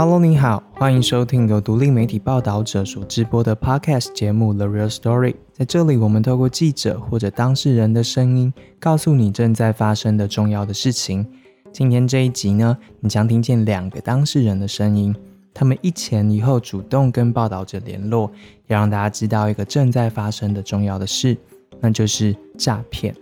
Hello，你好，欢迎收听由独立媒体报道者所直播的 Podcast 节目《The Real Story》。在这里，我们透过记者或者当事人的声音，告诉你正在发生的重要的事情。今天这一集呢，你将听见两个当事人的声音，他们一前一后主动跟报道者联络，要让大家知道一个正在发生的重要的事，那就是诈骗。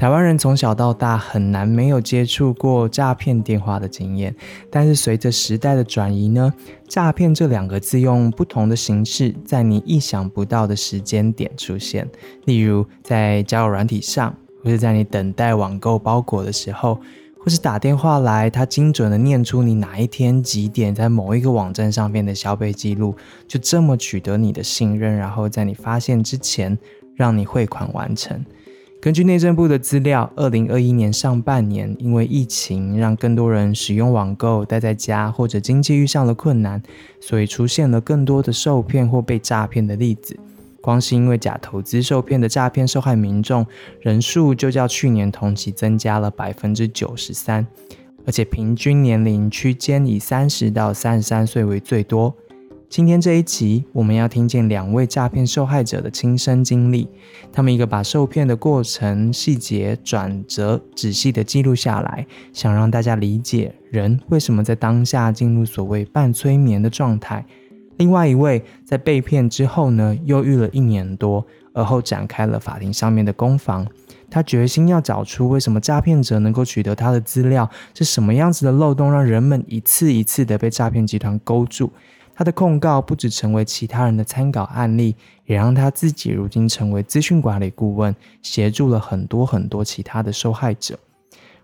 台湾人从小到大很难没有接触过诈骗电话的经验，但是随着时代的转移呢，诈骗这两个字用不同的形式，在你意想不到的时间点出现。例如在交友软体上，或是在你等待网购包裹的时候，或是打电话来，他精准的念出你哪一天几点在某一个网站上面的消费记录，就这么取得你的信任，然后在你发现之前让你汇款完成。根据内政部的资料，二零二一年上半年，因为疫情让更多人使用网购，待在家或者经济遇上了困难，所以出现了更多的受骗或被诈骗的例子。光是因为假投资受骗的诈骗受害民众人数，就较去年同期增加了百分之九十三，而且平均年龄区间以三十到三十三岁为最多。今天这一集，我们要听见两位诈骗受害者的亲身经历。他们一个把受骗的过程、细节、转折仔细的记录下来，想让大家理解人为什么在当下进入所谓半催眠的状态。另外一位在被骗之后呢，忧郁了一年多，而后展开了法庭上面的攻防。他决心要找出为什么诈骗者能够取得他的资料，是什么样子的漏洞，让人们一次一次的被诈骗集团勾住。他的控告不止成为其他人的参考案例，也让他自己如今成为资讯管理顾问，协助了很多很多其他的受害者。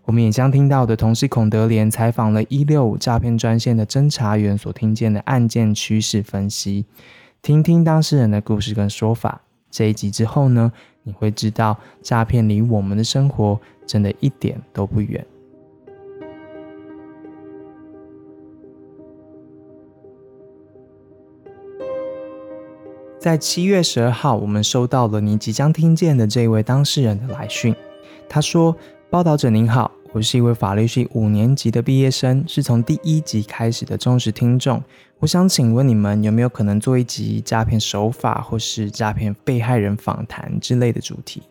我们也将听到的同事孔德莲采访了一六五诈骗专线的侦查员所听见的案件趋势分析，听听当事人的故事跟说法。这一集之后呢，你会知道诈骗离我们的生活真的一点都不远。在七月十二号，我们收到了你即将听见的这位当事人的来讯。他说：“报道者您好，我是一位法律系五年级的毕业生，是从第一集开始的忠实听众。我想请问你们有没有可能做一集诈骗手法或是诈骗被害人访谈之类的主题？”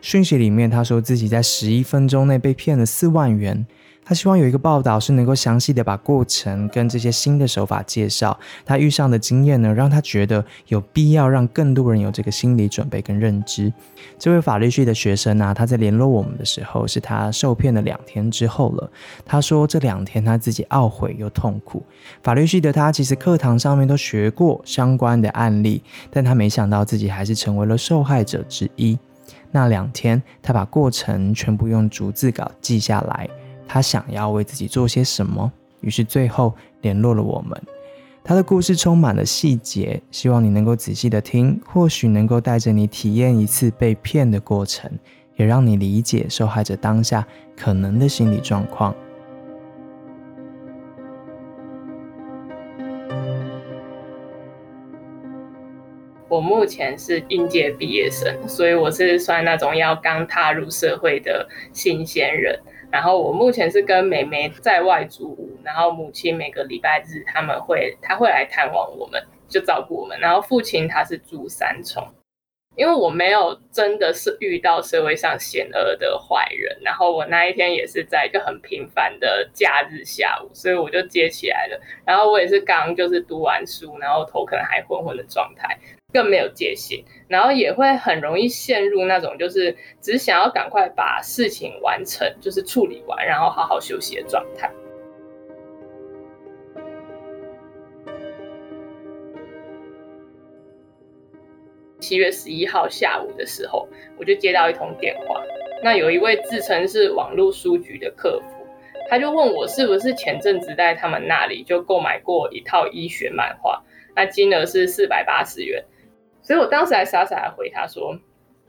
讯息里面他说自己在十一分钟内被骗了四万元。他希望有一个报道是能够详细的把过程跟这些新的手法介绍。他遇上的经验呢，让他觉得有必要让更多人有这个心理准备跟认知。这位法律系的学生呢，他在联络我们的时候，是他受骗的两天之后了。他说这两天他自己懊悔又痛苦。法律系的他其实课堂上面都学过相关的案例，但他没想到自己还是成为了受害者之一。那两天，他把过程全部用逐字稿记下来。他想要为自己做些什么，于是最后联络了我们。他的故事充满了细节，希望你能够仔细的听，或许能够带着你体验一次被骗的过程，也让你理解受害者当下可能的心理状况。我目前是应届毕业生，所以我是算那种要刚踏入社会的新鲜人。然后我目前是跟妹妹在外租屋，然后母亲每个礼拜日他们会他会来探望我们，就照顾我们。然后父亲他是住三重，因为我没有真的是遇到社会上险恶的坏人。然后我那一天也是在一个很平凡的假日下午，所以我就接起来了。然后我也是刚就是读完书，然后头可能还昏昏的状态。更没有戒心，然后也会很容易陷入那种就是只想要赶快把事情完成，就是处理完，然后好好休息的状态。七月十一号下午的时候，我就接到一通电话，那有一位自称是网络书局的客服，他就问我是不是前阵子在他们那里就购买过一套医学漫画，那金额是四百八十元。所以我当时还傻傻的回他说：“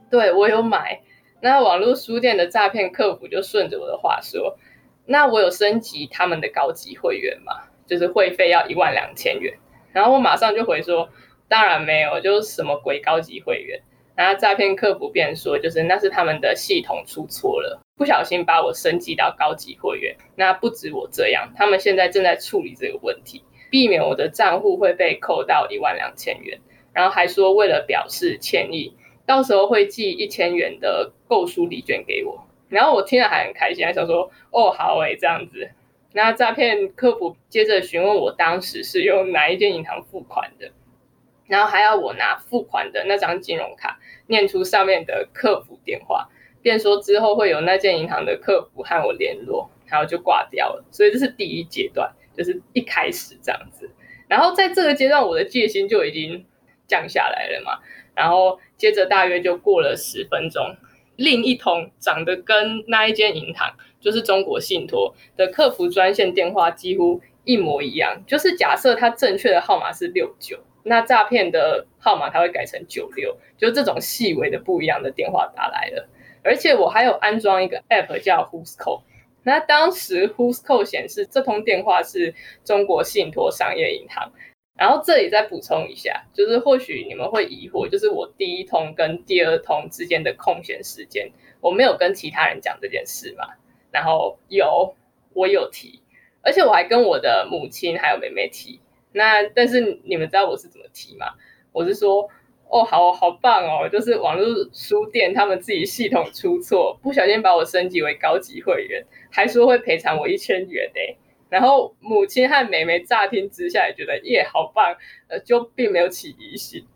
对我有买。”那网络书店的诈骗客服就顺着我的话说：“那我有升级他们的高级会员嘛？就是会费要一万两千元。”然后我马上就回说：“当然没有，就是什么鬼高级会员。”然后诈骗客服便说：“就是那是他们的系统出错了，不小心把我升级到高级会员。那不止我这样，他们现在正在处理这个问题。”避免我的账户会被扣到一万两千元。然后还说为了表示歉意，到时候会寄一千元的购书礼券给我。然后我听了还很开心，还想说哦好诶，这样子。那诈骗客服接着询问我当时是用哪一间银行付款的，然后还要我拿付款的那张金融卡念出上面的客服电话，便说之后会有那间银行的客服和我联络，然后就挂掉了。所以这是第一阶段，就是一开始这样子。然后在这个阶段，我的戒心就已经降下来了嘛。然后接着大约就过了十分钟。另一通长得跟那一间银行，就是中国信托的客服专线电话几乎一模一样。就是假设它正确的号码是六九，那诈骗的号码它会改成九六，就这种细微的不一样的电话打来了。而且我还有安装一个 app 叫 Who's Call，那当时 Who's Call 显示这通电话是中国信托商业银行。然后这里再补充一下，就是或许你们会疑惑，就是我第一通跟第二通之间的空闲时间，我没有跟其他人讲这件事嘛？然后有，我有提，而且我还跟我的母亲还有妹妹提。那但是你们知道我是怎么提吗？我是说，哦，好好棒哦，就是网络书店他们自己系统出错，不小心把我升级为高级会员，还说会赔偿我一千元诶。然后母亲和妹妹乍听之下也觉得耶好棒，呃，就并没有起疑心。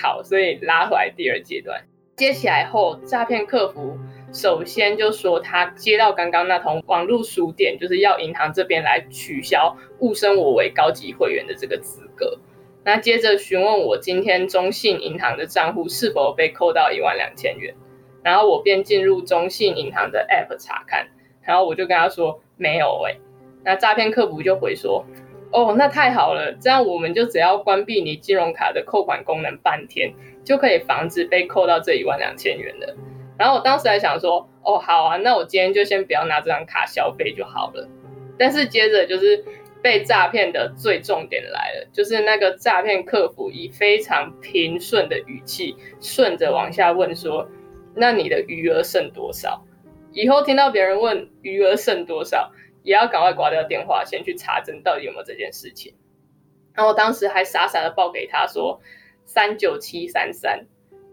好，所以拉回来第二阶段，接起来后，诈骗客服首先就说他接到刚刚那通网络书店，就是要银行这边来取消误升我为高级会员的这个资格。那接着询问我今天中信银行的账户是否被扣到一万两千元。然后我便进入中信银行的 App 查看，然后我就跟他说没有哎，那诈骗客服就回说，哦，那太好了，这样我们就只要关闭你金融卡的扣款功能半天，就可以防止被扣到这一万两千元了。然后我当时还想说，哦，好啊，那我今天就先不要拿这张卡消费就好了。但是接着就是被诈骗的最重点来了，就是那个诈骗客服以非常平顺的语气，顺着往下问说。那你的余额剩多少？以后听到别人问余额剩多少，也要赶快挂掉电话，先去查证到底有没有这件事情。然后当时还傻傻的报给他说三九七三三，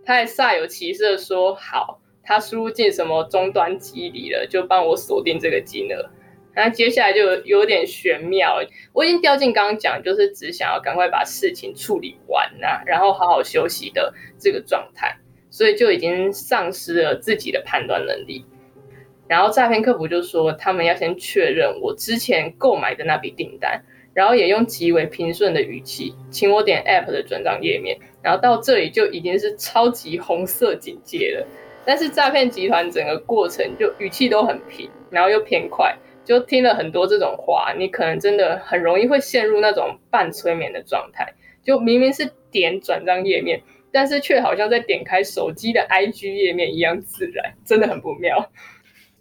他还煞有其事的说好，他输入进什么终端机里了，就帮我锁定这个金额。那接下来就有点玄妙，我已经掉进刚刚讲，就是只想要赶快把事情处理完呐，然后好好休息的这个状态。所以就已经丧失了自己的判断能力，然后诈骗客服就说他们要先确认我之前购买的那笔订单，然后也用极为平顺的语气请我点 App 的转账页面，然后到这里就已经是超级红色警戒了。但是诈骗集团整个过程就语气都很平，然后又偏快，就听了很多这种话，你可能真的很容易会陷入那种半催眠的状态，就明明是点转账页面。但是却好像在点开手机的 IG 页面一样自然，真的很不妙。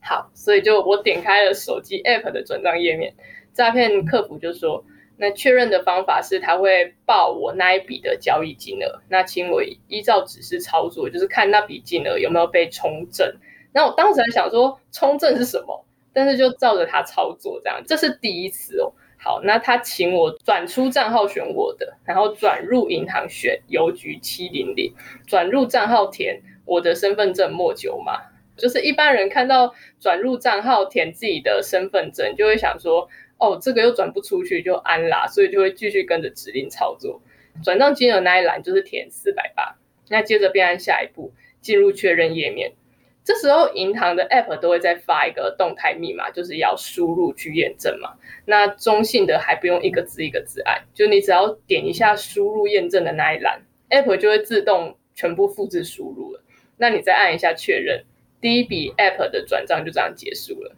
好，所以就我点开了手机 App 的转账页面，诈骗客服就说，那确认的方法是他会报我那一笔的交易金额，那请我依照指示操作，就是看那笔金额有没有被充正。那我当时还想说充正是什么，但是就照着他操作这样，这是第一次哦。好，那他请我转出账号选我的，然后转入银行选邮局七零零，转入账号填我的身份证末九嘛。就是一般人看到转入账号填自己的身份证，就会想说，哦，这个又转不出去就安啦，所以就会继续跟着指令操作。转账金额那一栏就是填四百八，那接着便按下一步进入确认页面。这时候银行的 App 都会再发一个动态密码，就是要输入去验证嘛。那中信的还不用一个字一个字按，就你只要点一下输入验证的那一栏，App 就会自动全部复制输入了。那你再按一下确认，第一笔 App 的转账就这样结束了。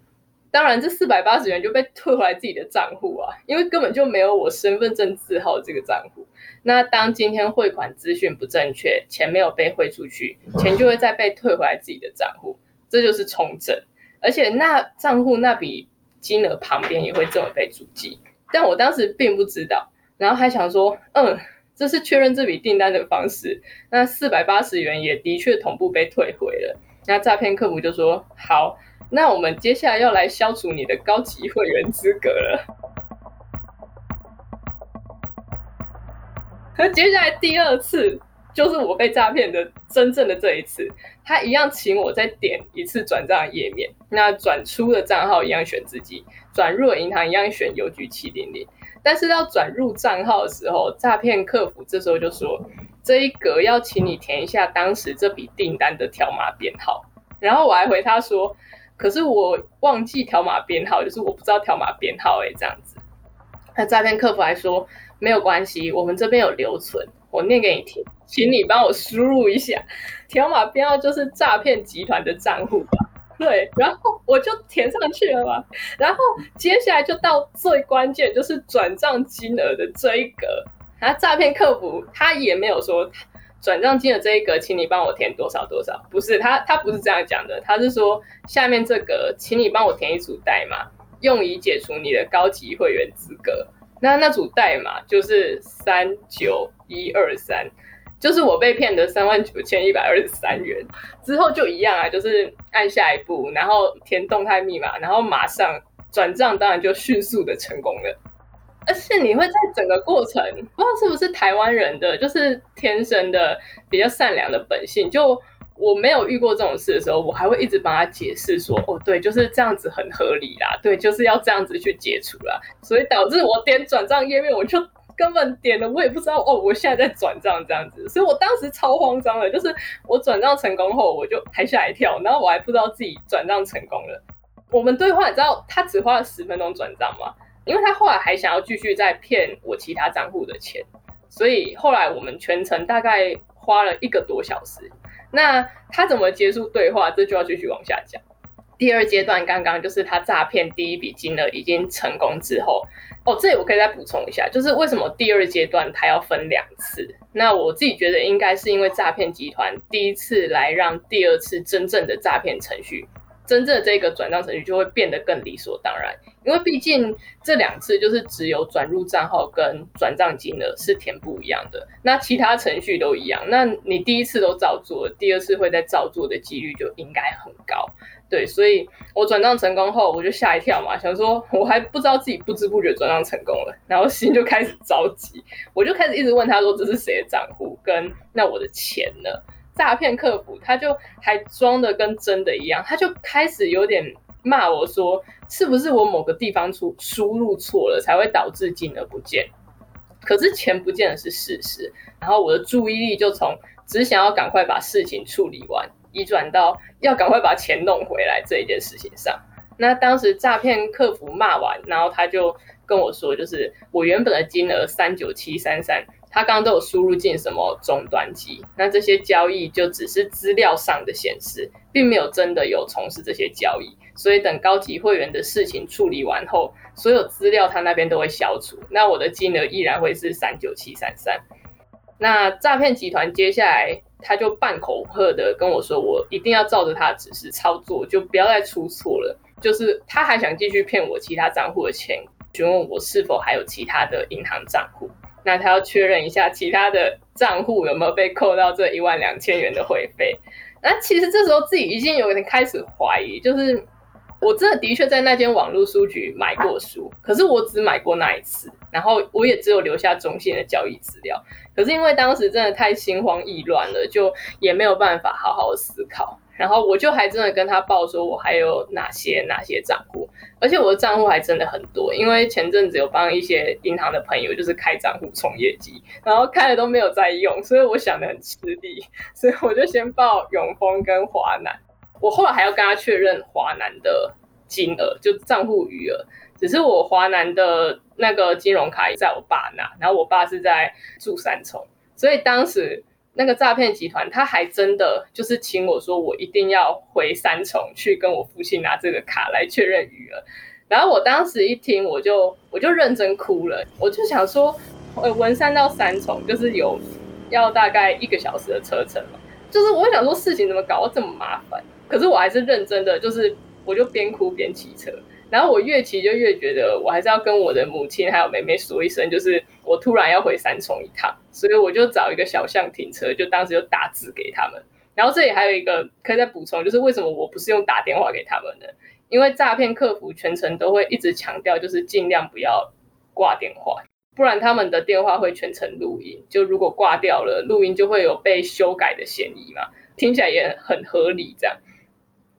当然，这四百八十元就被退回来自己的账户啊，因为根本就没有我身份证字号这个账户。那当今天汇款资讯不正确，钱没有被汇出去，钱就会再被退回来自己的账户，这就是重整。而且那账户那笔金额旁边也会这么被注记，但我当时并不知道，然后还想说，嗯，这是确认这笔订单的方式。那四百八十元也的确同步被退回了。那诈骗客服就说，好。那我们接下来要来消除你的高级会员资格了。那接下来第二次就是我被诈骗的真正的这一次，他一样请我再点一次转账页面，那转出的账号一样选自己，转入银行一样选邮局七零零。但是要转入账号的时候，诈骗客服这时候就说这一格要请你填一下当时这笔订单的条码编号。然后我还回他说，可是我忘记条码编号，就是我不知道条码编号哎，这样子。那诈骗客服还说没有关系，我们这边有留存，我念给你听，请你帮我输入一下条码编号，就是诈骗集团的账户吧。对，然后我就填上去了嘛。然后接下来就到最关键，就是转账金额的这一格。然后诈骗客服他也没有说转账金额这一格，请你帮我填多少多少。不是他，他不是这样讲的，他是说下面这个，请你帮我填一组代码，用以解除你的高级会员资格。那那组代码就是三九一二三。就是我被骗的三万九千一百二十三元之后就一样啊，就是按下一步，然后填动态密码，然后马上转账，当然就迅速的成功了。而且你会在整个过程，不知道是不是台湾人的，就是天生的比较善良的本性。就我没有遇过这种事的时候，我还会一直帮他解释说，哦，对，就是这样子很合理啦，对，就是要这样子去解除啦，所以导致我点转账页面，我就。根本点了，我也不知道哦。我现在在转账这样子，所以我当时超慌张的。就是我转账成功后，我就还吓一跳，然后我还不知道自己转账成功了。我们对话，你知道他只花了十分钟转账吗？因为他后来还想要继续再骗我其他账户的钱，所以后来我们全程大概花了一个多小时。那他怎么结束对话？这就要继续往下讲。第二阶段刚刚就是他诈骗第一笔金额已经成功之后。哦，这里我可以再补充一下，就是为什么第二阶段他要分两次？那我自己觉得应该是因为诈骗集团第一次来让第二次真正的诈骗程序，真正的这个转账程序就会变得更理所当然。因为毕竟这两次就是只有转入账号跟转账金额是填不一样的，那其他程序都一样，那你第一次都照做，第二次会再照做的几率就应该很高。对，所以我转账成功后，我就吓一跳嘛，想说我还不知道自己不知不觉转账成功了，然后心就开始着急，我就开始一直问他说这是谁的账户，跟那我的钱呢？诈骗客服他就还装的跟真的一样，他就开始有点骂我说是不是我某个地方出输入错了才会导致金额不见？可是钱不见的是事实，然后我的注意力就从只想要赶快把事情处理完。移转到要赶快把钱弄回来这一件事情上。那当时诈骗客服骂完，然后他就跟我说，就是我原本的金额三九七三三，他刚刚都有输入进什么终端机，那这些交易就只是资料上的显示，并没有真的有从事这些交易。所以等高级会员的事情处理完后，所有资料他那边都会消除，那我的金额依然会是三九七三三。那诈骗集团接下来。他就半恐吓的跟我说：“我一定要照着他的指示操作，就不要再出错了。”就是他还想继续骗我其他账户的钱，询问我是否还有其他的银行账户。那他要确认一下其他的账户有没有被扣到这一万两千元的会费。那其实这时候自己已经有点开始怀疑，就是我真的的确在那间网络书局买过书，可是我只买过那一次，然后我也只有留下中线的交易资料。可是因为当时真的太心慌意乱了，就也没有办法好好思考。然后我就还真的跟他报说，我还有哪些哪些账户，而且我的账户还真的很多。因为前阵子有帮一些银行的朋友就是开账户冲业绩，然后开了都没有在用，所以我想的很吃力，所以我就先报永丰跟华南。我后来还要跟他确认华南的金额，就账户余额。只是我华南的那个金融卡在我爸那，然后我爸是在住三重，所以当时那个诈骗集团他还真的就是请我说我一定要回三重去跟我父亲拿这个卡来确认余额，然后我当时一听我就我就认真哭了，我就想说，呃文山到三重就是有要大概一个小时的车程嘛，就是我想说事情怎么搞到这么麻烦，可是我还是认真的，就是我就边哭边骑车。然后我越骑就越觉得，我还是要跟我的母亲还有妹妹说一声，就是我突然要回三重一趟，所以我就找一个小巷停车，就当时就打字给他们，然后这里还有一个可以再补充，就是为什么我不是用打电话给他们的？因为诈骗客服全程都会一直强调，就是尽量不要挂电话，不然他们的电话会全程录音。就如果挂掉了，录音就会有被修改的嫌疑嘛，听起来也很合理这样。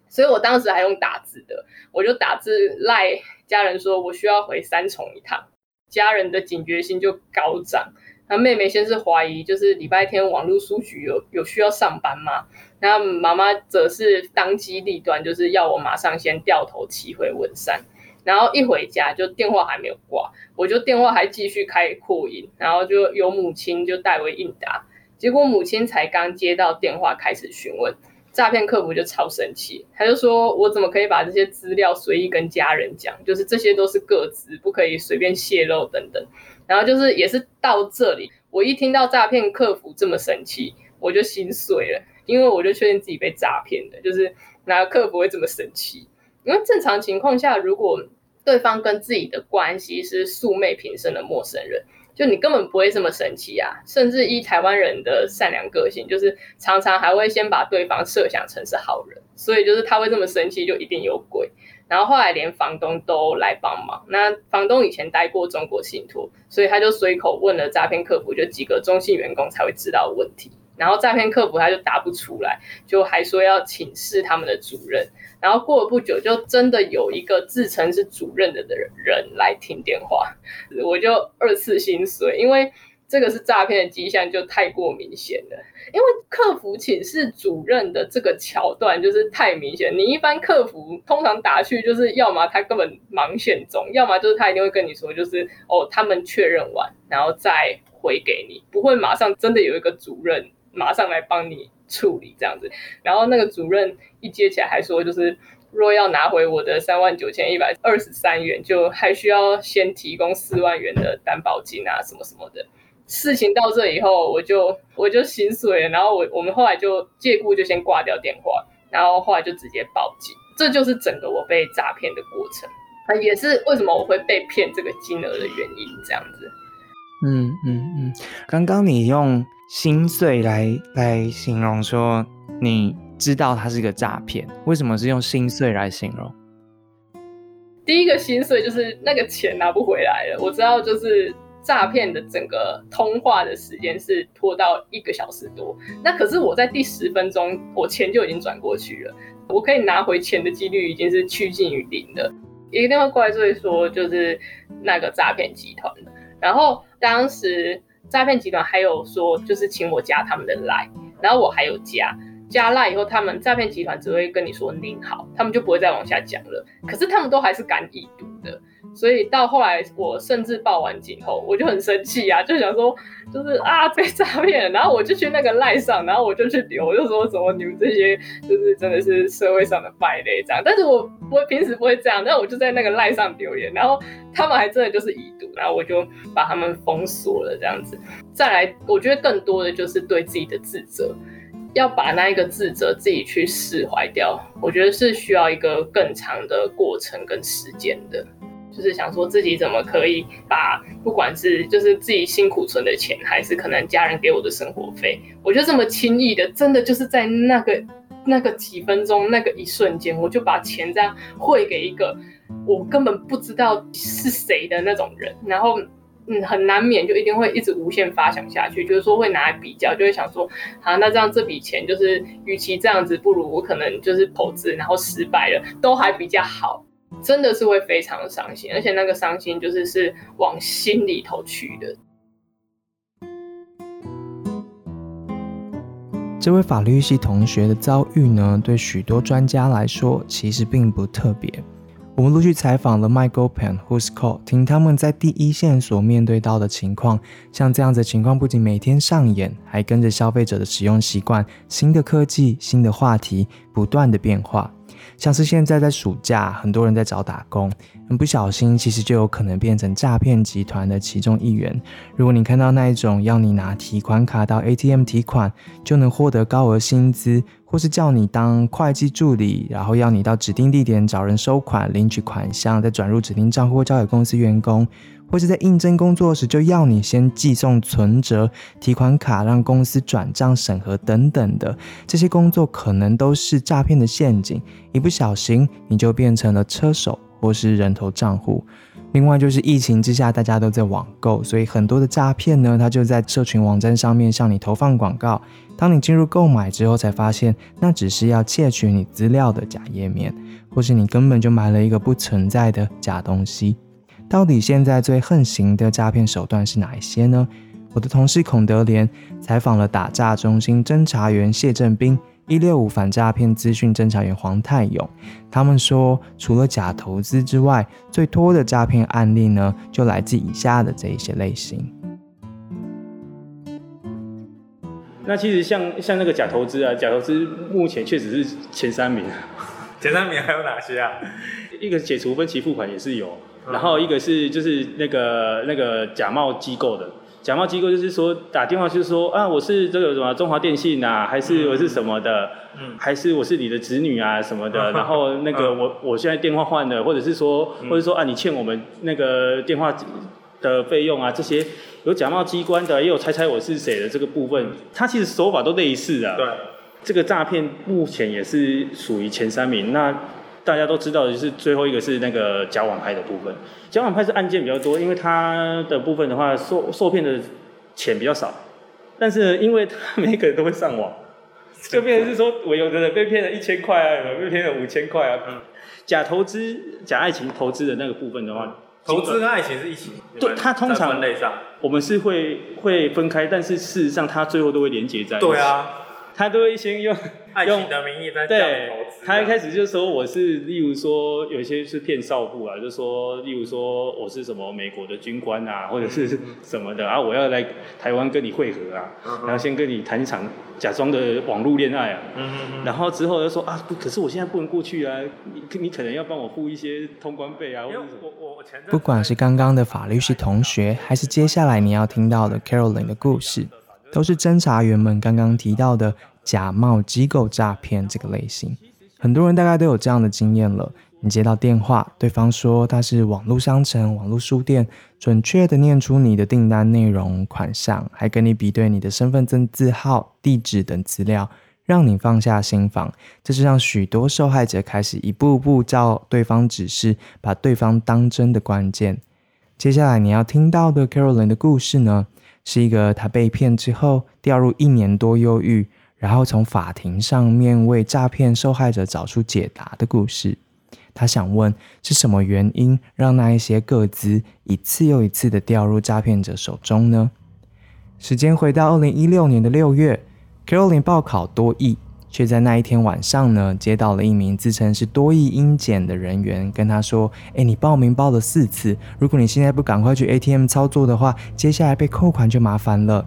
所以我当时还用打字的，我就打字赖家人说，我需要回三重一趟，家人的警觉心就高涨。那妹妹先是怀疑，就是礼拜天网络书局有有需要上班吗？然后妈妈则是当机立断，就是要我马上先掉头骑回文山。然后一回家就电话还没有挂，我就电话还继续开扩音，然后就有母亲就代为应答。结果母亲才刚接到电话开始询问，诈骗客服就超生气，他就说我怎么可以把这些资料随意跟家人讲？就是这些都是个资，不可以随便泄露等等。然后就是也是到这里，我一听到诈骗客服这么生气，我就心碎了，因为我就确定自己被诈骗的，就是哪个客服会这么生气？因为正常情况下，如果对方跟自己的关系是素昧平生的陌生人，就你根本不会这么生气啊。甚至依台湾人的善良个性，就是常常还会先把对方设想成是好人，所以就是他会这么生气，就一定有鬼。然后后来连房东都来帮忙。那房东以前待过中国信托，所以他就随口问了诈骗客服，就几个中信员工才会知道问题。然后诈骗客服他就答不出来，就还说要请示他们的主任。然后过了不久，就真的有一个自称是主任的的人来听电话，我就二次心碎，因为。这个是诈骗的迹象，就太过明显了。因为客服请示主任的这个桥段就是太明显。你一般客服通常打去，就是要么他根本忙线中，要么就是他一定会跟你说，就是哦，他们确认完，然后再回给你，不会马上真的有一个主任马上来帮你处理这样子。然后那个主任一接起来还说，就是若要拿回我的三万九千一百二十三元，就还需要先提供四万元的担保金啊，什么什么的。事情到这以后，我就我就心碎了，然后我我们后来就借故就先挂掉电话，然后后来就直接报警，这就是整个我被诈骗的过程，啊，也是为什么我会被骗这个金额的原因，这样子。嗯嗯嗯，刚刚你用心碎来来形容说你知道它是一个诈骗，为什么是用心碎来形容？第一个心碎就是那个钱拿不回来了，我知道就是。诈骗的整个通话的时间是拖到一个小时多，那可是我在第十分钟，我钱就已经转过去了，我可以拿回钱的几率已经是趋近于零的，一定会怪罪说就是那个诈骗集团的。然后当时诈骗集团还有说就是请我加他们的赖，然后我还有加，加赖以后他们诈骗集团只会跟你说您好，他们就不会再往下讲了。可是他们都还是敢已读的。所以到后来，我甚至报完警后，我就很生气啊，就想说，就是啊被诈骗，然后我就去那个赖上，然后我就去留，我就说什么你们这些就是真的是社会上的败类这样。但是我不会平时不会这样，但我就在那个赖上留言，然后他们还真的就是已读，然后我就把他们封锁了这样子。再来，我觉得更多的就是对自己的自责，要把那一个自责自己去释怀掉，我觉得是需要一个更长的过程跟时间的。就是想说自己怎么可以把不管是就是自己辛苦存的钱，还是可能家人给我的生活费，我就这么轻易的，真的就是在那个那个几分钟那个一瞬间，我就把钱这样汇给一个我根本不知道是谁的那种人，然后嗯，很难免就一定会一直无限发想下去，就是说会拿来比较，就会想说，好，那这样这笔钱就是与其这样子，不如我可能就是投资然后失败了，都还比较好。真的是会非常的伤心，而且那个伤心就是是往心里头去的。这位法律系同学的遭遇呢，对许多专家来说其实并不特别。我们陆续采访了 Michael Pan、Who's Call，听他们在第一线所面对到的情况。像这样子的情况，不仅每天上演，还跟着消费者的使用习惯、新的科技、新的话题不断的变化。像是现在在暑假，很多人在找打工，很不小心，其实就有可能变成诈骗集团的其中一员。如果你看到那一种要你拿提款卡到 ATM 提款就能获得高额薪资，或是叫你当会计助理，然后要你到指定地点找人收款、领取款项，再转入指定账户交给公司员工，或是在应征工作时就要你先寄送存折、提款卡让公司转账审核等等的，这些工作可能都是诈骗的陷阱，一不小心你就变成了车手或是人头账户。另外就是疫情之下，大家都在网购，所以很多的诈骗呢，它就在社群网站上面向你投放广告。当你进入购买之后，才发现那只是要窃取你资料的假页面，或是你根本就买了一个不存在的假东西。到底现在最横行的诈骗手段是哪一些呢？我的同事孔德莲采访了打诈中心侦查员谢正斌。一六五反诈骗资讯侦查员黄泰勇，他们说，除了假投资之外，最多的诈骗案例呢，就来自以下的这一些类型。那其实像像那个假投资啊，假投资目前确实是前三名。前三名还有哪些啊？一个解除分期付款也是有，然后一个是就是那个那个假冒机构的。假冒机构就是说打电话就是说啊，我是这个什么中华电信啊，还是我是什么的，嗯，还是我是你的子女啊什么的，然后那个我我现在电话换了，或者是说，或者说啊，你欠我们那个电话的费用啊，这些有假冒机关的，也有猜猜我是谁的这个部分，它其实手法都类似啊。对，这个诈骗目前也是属于前三名。那大家都知道的就是最后一个是那个假网拍的部分，假网拍是案件比较多，因为它的部分的话受受骗的钱比较少，但是因为他每个人都会上网，就变成是说我有的人被骗了一千块啊，有被骗了五千块啊。嗯，假投资、假爱情投资的那个部分的话，投资跟爱情是一起，对，他通常分类上我们是会会分开，但是事实上他最后都会连接在一起。对啊。他都会先用爱情的名义在对投资。他一开始就说我是，例如说有些是骗少妇啊，就说例如说我是什么美国的军官啊，或者是什么的啊，我要来台湾跟你会合啊，然后先跟你谈一场假装的网络恋爱啊，然后之后又说啊，可是我现在不能过去啊，你你可能要帮我付一些通关费啊，或者我我我不管是刚刚的法律系同学，还是接下来你要听到的 Caroline 的故事。都是侦查员们刚刚提到的假冒机构诈骗这个类型，很多人大概都有这样的经验了。你接到电话，对方说他是网络商城、网络书店，准确的念出你的订单内容、款项，还跟你比对你的身份证字号、地址等资料，让你放下心防。这是让许多受害者开始一步步照对方指示，把对方当真的关键。接下来你要听到的 Caroline 的故事呢？是一个他被骗之后掉入一年多忧郁，然后从法庭上面为诈骗受害者找出解答的故事。他想问是什么原因让那一些个资一次又一次的掉入诈骗者手中呢？时间回到二零一六年的六月，Caroline 报考多艺。却在那一天晚上呢，接到了一名自称是多益英检的人员，跟他说：“哎，你报名报了四次，如果你现在不赶快去 ATM 操作的话，接下来被扣款就麻烦了。”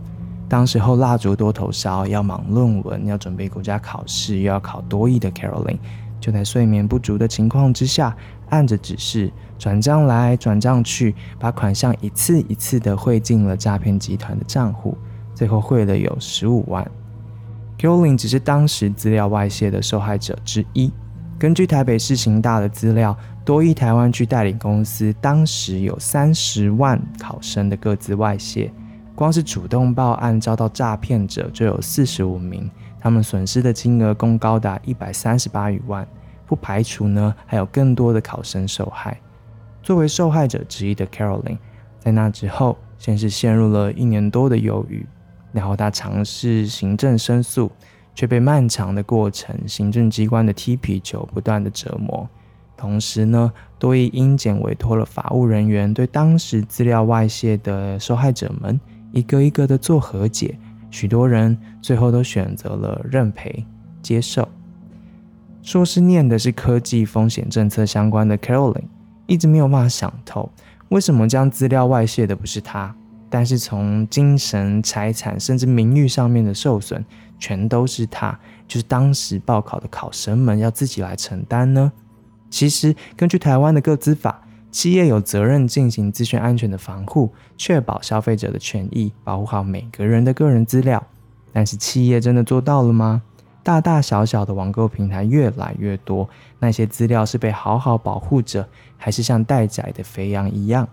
当时候蜡烛多头烧，要忙论文，要准备国家考试，又要考多益的 Caroline，就在睡眠不足的情况之下，按着指示转账来转账去，把款项一次一次的汇进了诈骗集团的账户，最后汇了有十五万。Caroline 只是当时资料外泄的受害者之一。根据台北市刑大的资料，多益台湾区代理公司当时有三十万考生的各自外泄，光是主动报案遭到诈骗者就有四十五名，他们损失的金额共高达一百三十八余万。不排除呢还有更多的考生受害。作为受害者之一的 Caroline，在那之后先是陷入了一年多的忧郁。然后他尝试行政申诉，却被漫长的过程、行政机关的踢皮球不断的折磨。同时呢，多益英检委托了法务人员对当时资料外泄的受害者们一个一个的做和解，许多人最后都选择了认赔接受。硕士念的是科技风险政策相关的 Caroline，一直没有办法想透，为什么将资料外泄的不是他？但是从精神、财产甚至名誉上面的受损，全都是他，就是当时报考的考生们要自己来承担呢。其实根据台湾的个资法，企业有责任进行资讯安全的防护，确保消费者的权益，保护好每个人的个人资料。但是企业真的做到了吗？大大小小的网购平台越来越多，那些资料是被好好保护着，还是像待宰的肥羊一样？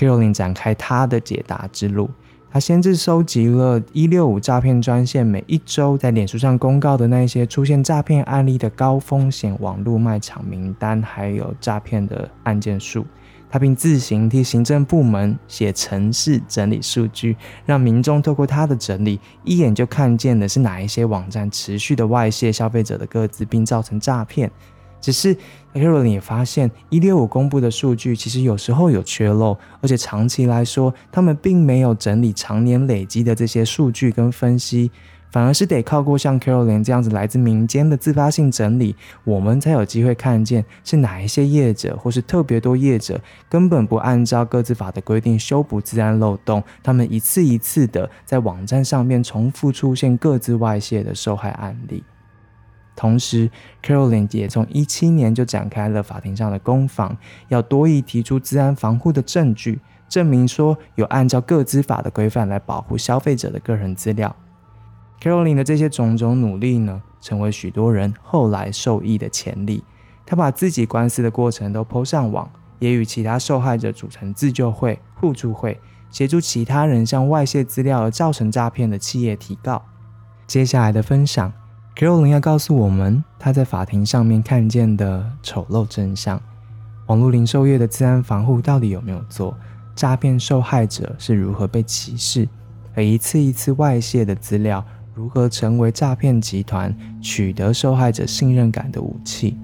Caroline 展开他的解答之路。他先是收集了一六五诈骗专线每一周在脸书上公告的那些出现诈骗案例的高风险网络卖场名单，还有诈骗的案件数。他并自行替行政部门写程式整理数据，让民众透过他的整理，一眼就看见的是哪一些网站持续的外泄消费者的个资，并造成诈骗。只是 c a r o l i n 也发现，一六五公布的数据其实有时候有缺漏，而且长期来说，他们并没有整理常年累积的这些数据跟分析，反而是得靠过像 c a r o l i n 这样子来自民间的自发性整理，我们才有机会看见是哪一些业者或是特别多业者根本不按照各自法的规定修补自然漏洞，他们一次一次的在网站上面重复出现各自外泄的受害案例。同时，Caroline 也从一七年就展开了法庭上的攻防，要多以提出治安防护的证据，证明说有按照各资法的规范来保护消费者的个人资料。Caroline 的这些种种努力呢，成为许多人后来受益的潜力。他把自己官司的过程都抛上网，也与其他受害者组成自救会、互助会，协助其他人向外泄资料而造成诈骗的企业提告。接下来的分享。Caroline 要告诉我们，他在法庭上面看见的丑陋真相：网络零售业的治安防护到底有没有做？诈骗受害者是如何被歧视？而一次一次外泄的资料，如何成为诈骗集团取得受害者信任感的武器？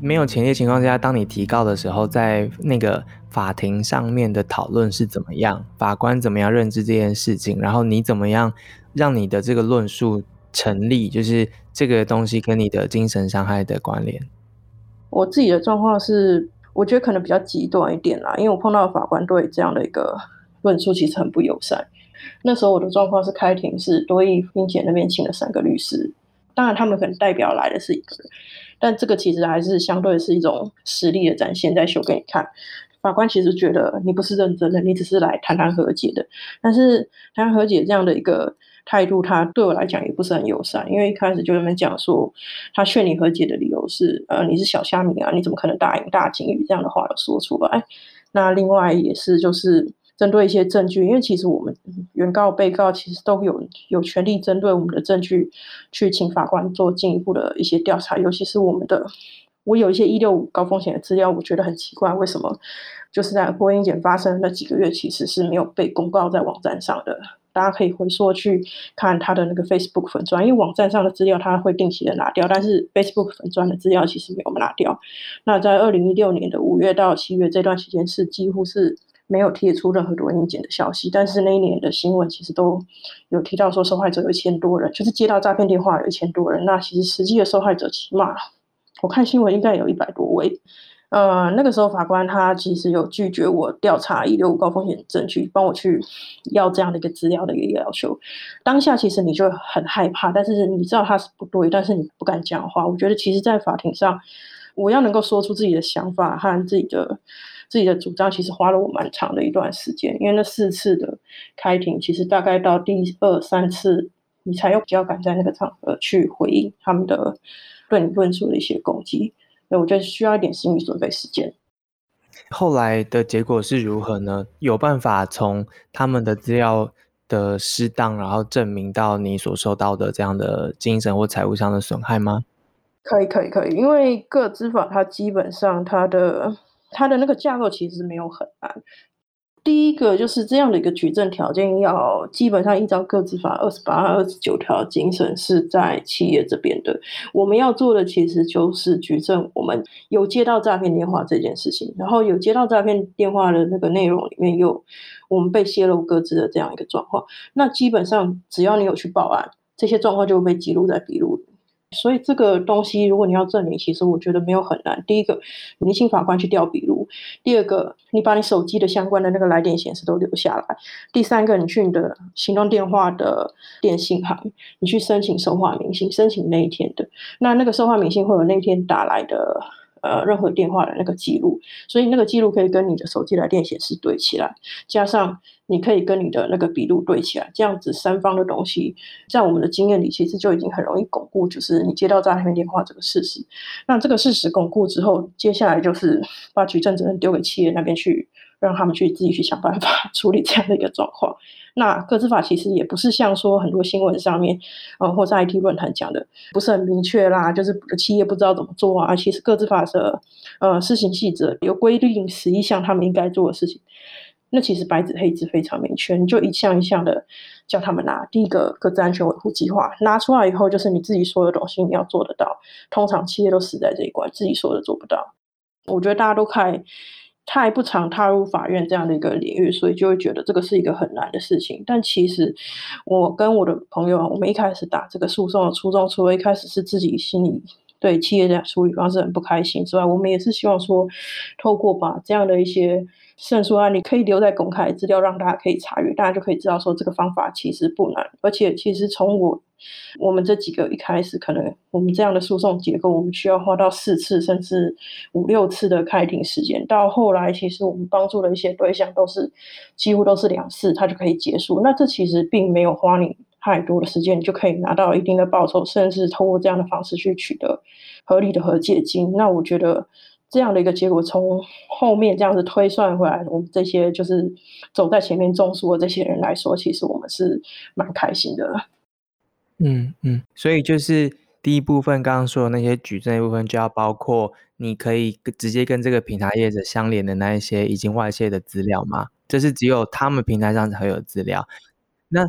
没有前提情况下，当你提告的时候，在那个法庭上面的讨论是怎么样？法官怎么样认知这件事情？然后你怎么样？让你的这个论述成立，就是这个东西跟你的精神伤害的关联。我自己的状况是，我觉得可能比较极端一点啦，因为我碰到法官对这样的一个论述其实很不友善。那时候我的状况是开庭是多益并且那边请了三个律师，当然他们可能代表来的是一个人，但这个其实还是相对是一种实力的展现，在秀给你看。法官其实觉得你不是认真的，你只是来谈谈和解的，但是谈和解这样的一个。态度，他对我来讲也不是很友善，因为一开始就那边讲说，他劝你和解的理由是，呃，你是小虾米啊，你怎么可能答应大金鱼这样的话说出来？那另外也是就是针对一些证据，因为其实我们原告、被告其实都有有权利针对我们的证据去请法官做进一步的一些调查，尤其是我们的，我有一些一六五高风险的资料，我觉得很奇怪，为什么就是在播音检发生那几个月，其实是没有被公告在网站上的。大家可以回溯去看他的那个 Facebook 粉砖，因为网站上的资料他会定期的拿掉，但是 Facebook 粉砖的资料其实没有拿掉。那在二零一六年的五月到七月这段期间是几乎是没有贴出任何多音检的消息，但是那一年的新闻其实都有提到说受害者有一千多人，就是接到诈骗电话有一千多人。那其实实际的受害者起码我看新闻应该有一百多位。呃，那个时候法官他其实有拒绝我调查一六五高风险证据，帮我去要这样的一个资料的一个要求。当下其实你就很害怕，但是你知道他是不对，但是你不敢讲话。我觉得其实，在法庭上，我要能够说出自己的想法和自己的自己的主张，其实花了我蛮长的一段时间。因为那四次的开庭，其实大概到第二三次，你才有比较敢在那个场合去回应他们的对你论述的一些攻击。那我觉得需要一点心理准备时间。后来的结果是如何呢？有办法从他们的资料的适当，然后证明到你所受到的这样的精神或财务上的损害吗？可以，可以，可以。因为个资法它基本上它的它的那个架构其实没有很难。第一个就是这样的一个举证条件，要基本上依照个资法二十八、二十九条精神是在企业这边的。我们要做的其实就是举证我们有接到诈骗电话这件事情，然后有接到诈骗电话的那个内容里面有我们被泄露各自的这样一个状况。那基本上只要你有去报案，这些状况就会被记录在笔录里。所以这个东西，如果你要证明，其实我觉得没有很难。第一个，你请法官去调笔录；第二个，你把你手机的相关的那个来电显示都留下来；第三个，你去你的行动电话的电信行，你去申请收话明信，申请那一天的。那那个收话明信会有那天打来的呃任何电话的那个记录，所以那个记录可以跟你的手机来电显示对起来，加上你可以跟你的那个笔录对起来，这样子三方的东西，在我们的经验里，其实就已经很容易巩固，就是你接到诈骗电话这个事实。那这个事实巩固之后，接下来就是把举证责任丢给企业那边去。让他们去自己去想办法 处理这样的一个状况。那个资法其实也不是像说很多新闻上面，呃，或者 IT 论坛讲的不是很明确啦，就是企业不知道怎么做啊。其实个资法的呃施行细则有规定十一项他们应该做的事情，那其实白纸黑字非常明确，你就一项一项的叫他们拿。第一个个资安全维护计划拿出来以后，就是你自己所有东西你要做得到。通常企业都死在这一关，自己说的做不到。我觉得大家都看。太不常踏入法院这样的一个领域，所以就会觉得这个是一个很难的事情。但其实，我跟我的朋友，我们一开始打这个诉讼的初衷，除了一开始是自己心里对企业的处理方式很不开心之外，我们也是希望说，透过把这样的一些。胜诉案，你可以留在公开资料，让大家可以查阅，大家就可以知道说这个方法其实不难。而且，其实从我我们这几个一开始，可能我们这样的诉讼结构，我们需要花到四次甚至五六次的开庭时间。到后来，其实我们帮助的一些对象都是几乎都是两次，它就可以结束。那这其实并没有花你太多的时间，你就可以拿到一定的报酬，甚至通过这样的方式去取得合理的和解金。那我觉得。这样的一个结果，从后面这样子推算回来，我们这些就是走在前面中诉的这些人来说，其实我们是蛮开心的。嗯嗯，所以就是第一部分刚刚说的那些举证部分，就要包括你可以直接跟这个平台业者相连的那一些已经外泄的资料吗？这是只有他们平台上才有资料。那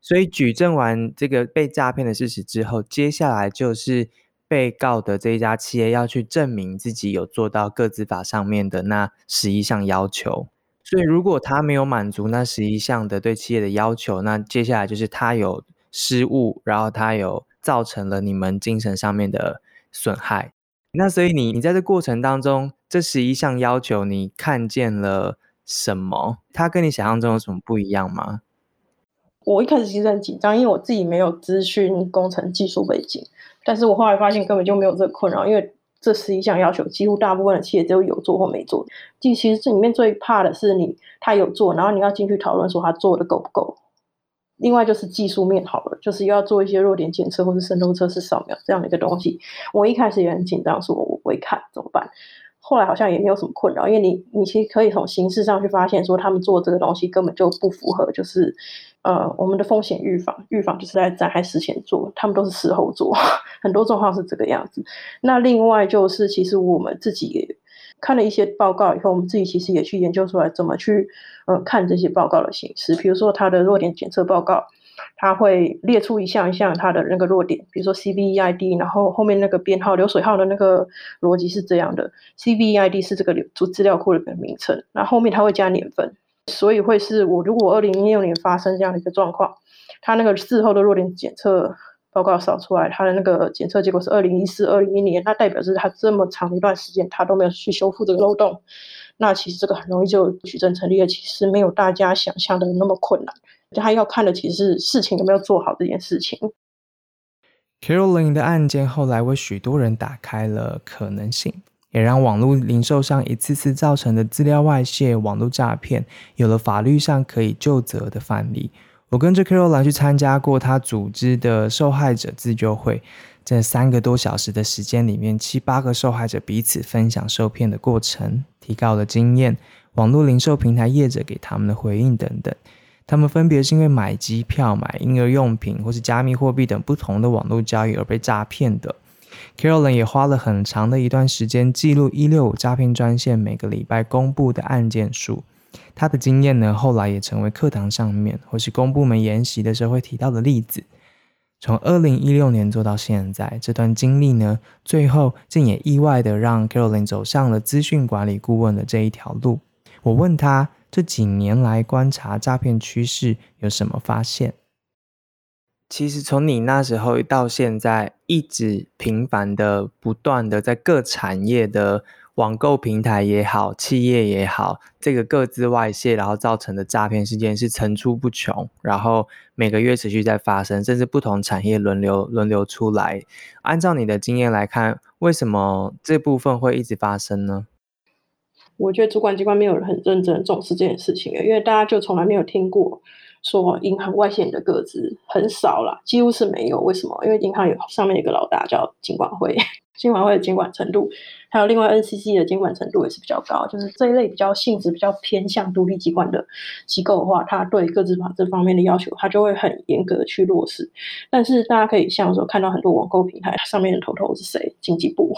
所以举证完这个被诈骗的事实之后，接下来就是。被告的这一家企业要去证明自己有做到各自法上面的那十一项要求，所以如果他没有满足那十一项的对企业的要求，那接下来就是他有失误，然后他有造成了你们精神上面的损害。那所以你你在这过程当中，这十一项要求你看见了什么？它跟你想象中有什么不一样吗？我一开始其实很紧张，因为我自己没有资讯工程技术背景。但是我后来发现根本就没有这个困扰，因为这十一项要求，几乎大部分的企业都有做或没做。其实这里面最怕的是你他有做，然后你要进去讨论说他做的够不够。另外就是技术面好了，就是要做一些弱点检测或是渗透测试扫描这样的一个东西。我一开始也很紧张，说我不会看怎么办？后来好像也没有什么困扰，因为你你其实可以从形式上去发现，说他们做这个东西根本就不符合，就是呃我们的风险预防，预防就是在灾害事前做，他们都是事后做，很多状况是这个样子。那另外就是，其实我们自己也看了一些报告以后，我们自己其实也去研究出来怎么去呃看这些报告的形式，比如说它的弱点检测报告。它会列出一项一项它的那个弱点，比如说 CVEID，然后后面那个编号流水号的那个逻辑是这样的：CVEID 是这个流资料库的名称，那后面它会加年份，所以会是我如果二零一六年发生这样的一个状况，他那个事后的弱点检测报告扫出来，他的那个检测结果是二零一四、二零一年，那代表是他这么长一段时间他都没有去修复这个漏洞，那其实这个很容易就举证成立了，其实没有大家想象的那么困难。他要看的其实是事情有没有做好这件事情。Caroline 的案件后来为许多人打开了可能性，也让网络零售商一次次造成的资料外泄、网络诈骗有了法律上可以就责的范例。我跟着 Carol 去参加过他组织的受害者自救会，在三个多小时的时间里面，七八个受害者彼此分享受骗的过程、提高的经验、网络零售平台业者给他们的回应等等。他们分别是因为买机票、买婴儿用品或是加密货币等不同的网络交易而被诈骗的。Carolyn 也花了很长的一段时间记录一六五诈骗专线每个礼拜公布的案件数。他的经验呢，后来也成为课堂上面或是公部门研习的时候会提到的例子。从二零一六年做到现在，这段经历呢，最后竟也意外的让 Carolyn 走上了资讯管理顾问的这一条路。我问他。这几年来观察诈骗趋势有什么发现？其实从你那时候到现在，一直频繁的、不断的在各产业的网购平台也好，企业也好，这个各自外泄，然后造成的诈骗事件是层出不穷，然后每个月持续在发生，甚至不同产业轮流轮流出来。按照你的经验来看，为什么这部分会一直发生呢？我觉得主管机关没有很认真重视这件事情，因为大家就从来没有听过说银行外线的个资很少啦，几乎是没有。为什么？因为银行有上面有个老大叫金管会，金管会的监管程度，还有另外 NCC 的监管程度也是比较高。就是这一类比较性质比较偏向独立机关的机构的话，它对各自法这方面的要求，它就会很严格的去落实。但是大家可以像说看到很多网购平台上面的头头是谁？经济部。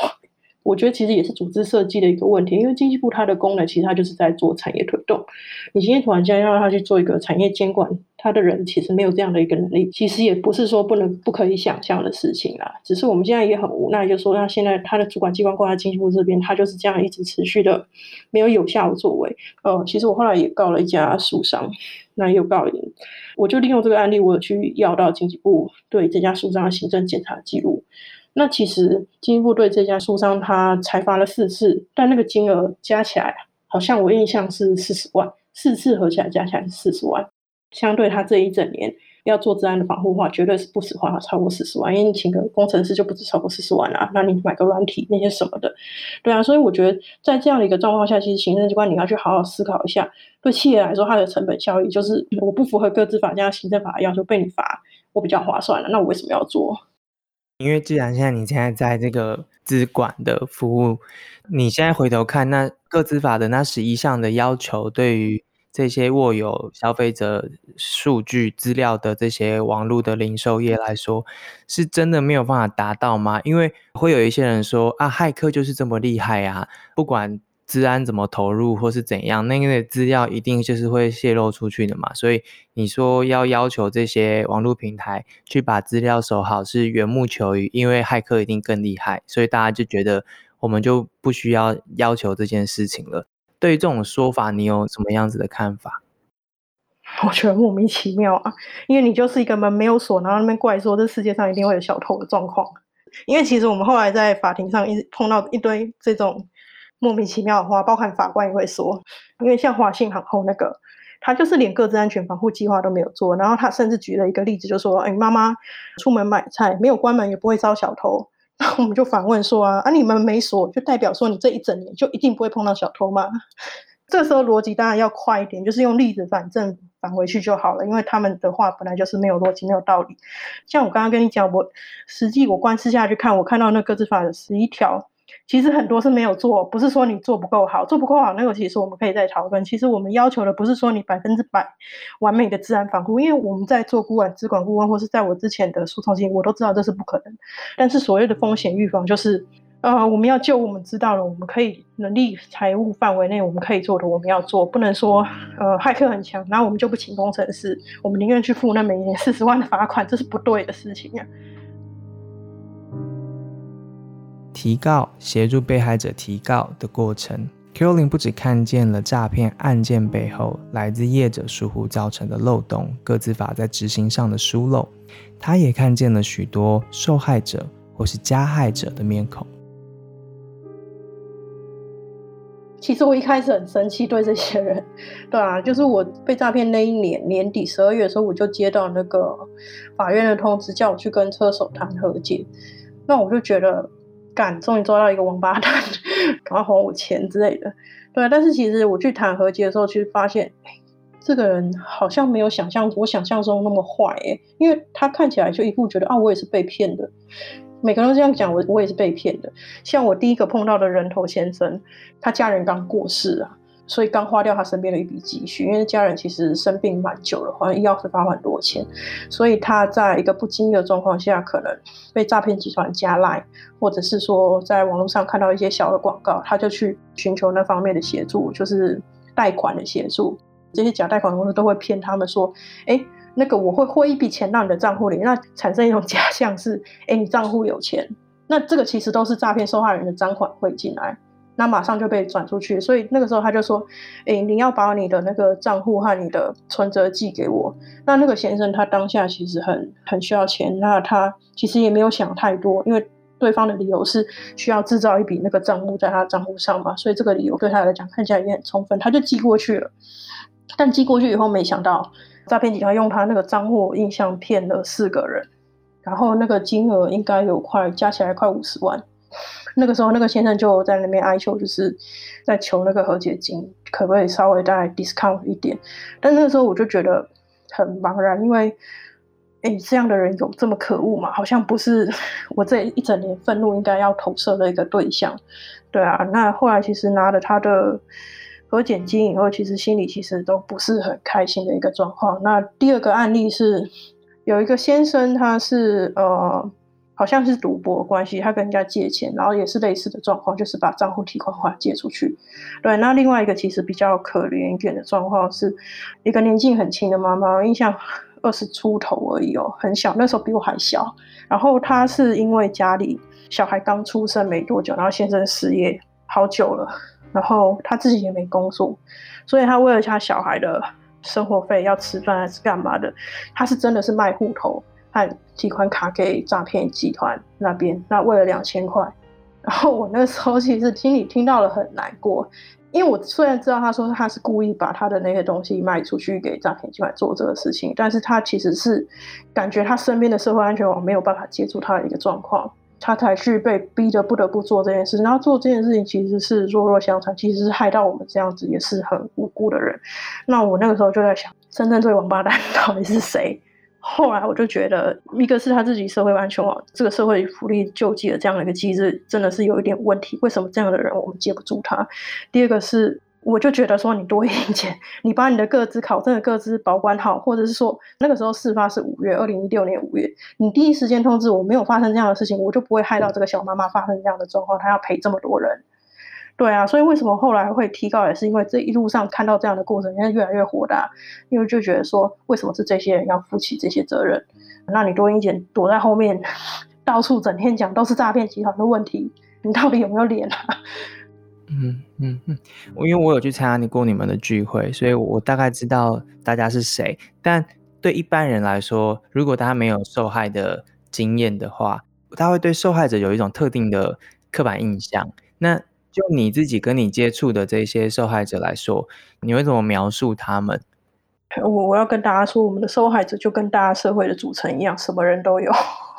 我觉得其实也是组织设计的一个问题，因为经济部它的功能其实它就是在做产业推动。你今天突然间要让他去做一个产业监管，他的人其实没有这样的一个能力，其实也不是说不能不可以想象的事情啊。只是我们现在也很无奈，就说那现在他的主管机关挂在经济部这边，他就是这样一直持续的没有有效的作为。呃，其实我后来也告了一家书商，那又告了，我就利用这个案例，我去要到经济部对这家书商的行政检查记录。那其实经济部对这家书商他裁罚了四次，但那个金额加起来好像我印象是四十万，四次合起来加起来是四十万。相对他这一整年要做治安的防护话，绝对是不止花超过四十万，因为你请个工程师就不止超过四十万啊。那你买个软体那些什么的，对啊。所以我觉得在这样的一个状况下，其实行政机关你要去好好思考一下，对企业来说它的成本效益就是我不符合各自法加行政法的要求被你罚，我比较划算了。那我为什么要做？因为既然现在你现在在这个资管的服务，你现在回头看那各资法的那十一项的要求，对于这些握有消费者数据资料的这些网络的零售业来说，是真的没有办法达到吗？因为会有一些人说啊，骇客就是这么厉害啊，不管。治安怎么投入或是怎样，那个资料一定就是会泄露出去的嘛。所以你说要要求这些网络平台去把资料守好，是缘木求鱼，因为骇客一定更厉害，所以大家就觉得我们就不需要要求这件事情了。对于这种说法，你有什么样子的看法？我觉得莫名其妙啊，因为你就是一个门没有锁，然后那边怪说这世界上一定会有小偷的状况。因为其实我们后来在法庭上一碰到一堆这种。莫名其妙的话，包含法官也会说，因为像华信航空那个，他就是连各自安全防护计划都没有做，然后他甚至举了一个例子，就说：“哎，妈妈出门买菜没有关门也不会招小偷。”那我们就反问说：“啊，啊你们没锁，就代表说你这一整年就一定不会碰到小偷吗？” 这时候逻辑当然要快一点，就是用例子反证返回去就好了，因为他们的话本来就是没有逻辑、没有道理。像我刚刚跟你讲，我实际我观视下去看，我看到那各自法的十一条。其实很多是没有做，不是说你做不够好，做不够好那个其实我们可以再讨论。其实我们要求的不是说你百分之百完美的自然防护，因为我们在做顾问、资管顾问，或是在我之前的诉讼经我都知道这是不可能。但是所谓的风险预防，就是呃，我们要就我们知道了，我们可以能力、财务范围内我们可以做的，我们要做，不能说呃骇客很强，然后我们就不请工程师，我们宁愿去付那每年四十万的罚款，这是不对的事情呀。提告协助被害者提告的过程 Kirling 不只看见了诈骗案件背后来自业者疏忽造成的漏洞，各自法在执行上的疏漏，他也看见了许多受害者或是加害者的面孔。其实我一开始很生气，对这些人，对啊，就是我被诈骗那一年年底十二月的时候，我就接到那个法院的通知，叫我去跟车手谈和解，那我就觉得。干，终于抓到一个王八蛋，赶快还我钱之类的。对，但是其实我去谈和解的时候，其实发现，这个人好像没有想象我想象中那么坏哎，因为他看起来就一副觉得啊，我也是被骗的。每个人都这样讲，我我也是被骗的。像我第一个碰到的人头先生，他家人刚过世啊。所以刚花掉他身边的一笔积蓄，因为家人其实生病蛮久了，好像医药费花很多钱，所以他在一个不经意的状况下，可能被诈骗集团加赖，或者是说在网络上看到一些小的广告，他就去寻求那方面的协助，就是贷款的协助。这些假贷款公司都会骗他们说，哎，那个我会汇一笔钱到你的账户里，那产生一种假象是，哎，你账户有钱，那这个其实都是诈骗受害人的赃款汇进来。那马上就被转出去，所以那个时候他就说：“哎，你要把你的那个账户和你的存折寄给我。”那那个先生他当下其实很很需要钱，那他其实也没有想太多，因为对方的理由是需要制造一笔那个账户在他账户上嘛，所以这个理由对他来讲看起来也很充分，他就寄过去了。但寄过去以后，没想到诈骗集团用他那个账户印象骗了四个人，然后那个金额应该有快加起来快五十万。那个时候，那个先生就在那边哀求，就是在求那个和解金，可不可以稍微再 discount 一点？但那个时候我就觉得很茫然，因为，哎，这样的人有这么可恶吗？好像不是我这一整年愤怒应该要投射的一个对象。对啊，那后来其实拿了他的和解金以后，其实心里其实都不是很开心的一个状况。那第二个案例是有一个先生，他是呃。好像是赌博关系，他跟人家借钱，然后也是类似的状况，就是把账户提款款借出去。对，那另外一个其实比较可怜一点的状况，是一个年纪很轻的妈妈，印象二十出头而已哦，很小，那时候比我还小。然后她是因为家里小孩刚出生没多久，然后先生失业好久了，然后她自己也没工作，所以她为了她小孩的生活费要吃饭还是干嘛的，她是真的是卖户头。和提款卡给诈骗集团那边，那为了两千块，然后我那时候其实心里听到了很难过，因为我虽然知道他说他是故意把他的那些东西卖出去给诈骗集团做这个事情，但是他其实是感觉他身边的社会安全网没有办法接住他的一个状况，他才去被逼得不得不做这件事，然后做这件事情其实是弱弱相残，其实是害到我们这样子也是很无辜的人。那我那个时候就在想，真正最王八蛋到底是谁？后来我就觉得，一个是他自己社会安全网这个社会福利救济的这样的一个机制，真的是有一点问题。为什么这样的人我们接不住他？第二个是，我就觉得说，你多一点钱，你把你的各自考证的各自保管好，或者是说，那个时候事发是五月，二零一六年五月，你第一时间通知我没有发生这样的事情，我就不会害到这个小妈妈发生这样的状况，她要赔这么多人。对啊，所以为什么后来会提高，也是因为这一路上看到这样的过程，现在越来越火大，因为就觉得说，为什么是这些人要负起这些责任？那你多一点躲在后面，到处整天讲都是诈骗集团的问题，你到底有没有脸啊？嗯嗯嗯，因为我有去参加你过你们的聚会，所以我大概知道大家是谁。但对一般人来说，如果大家没有受害的经验的话，他会对受害者有一种特定的刻板印象。那就你自己跟你接触的这些受害者来说，你会怎么描述他们？我我要跟大家说，我们的受害者就跟大家社会的组成一样，什么人都有，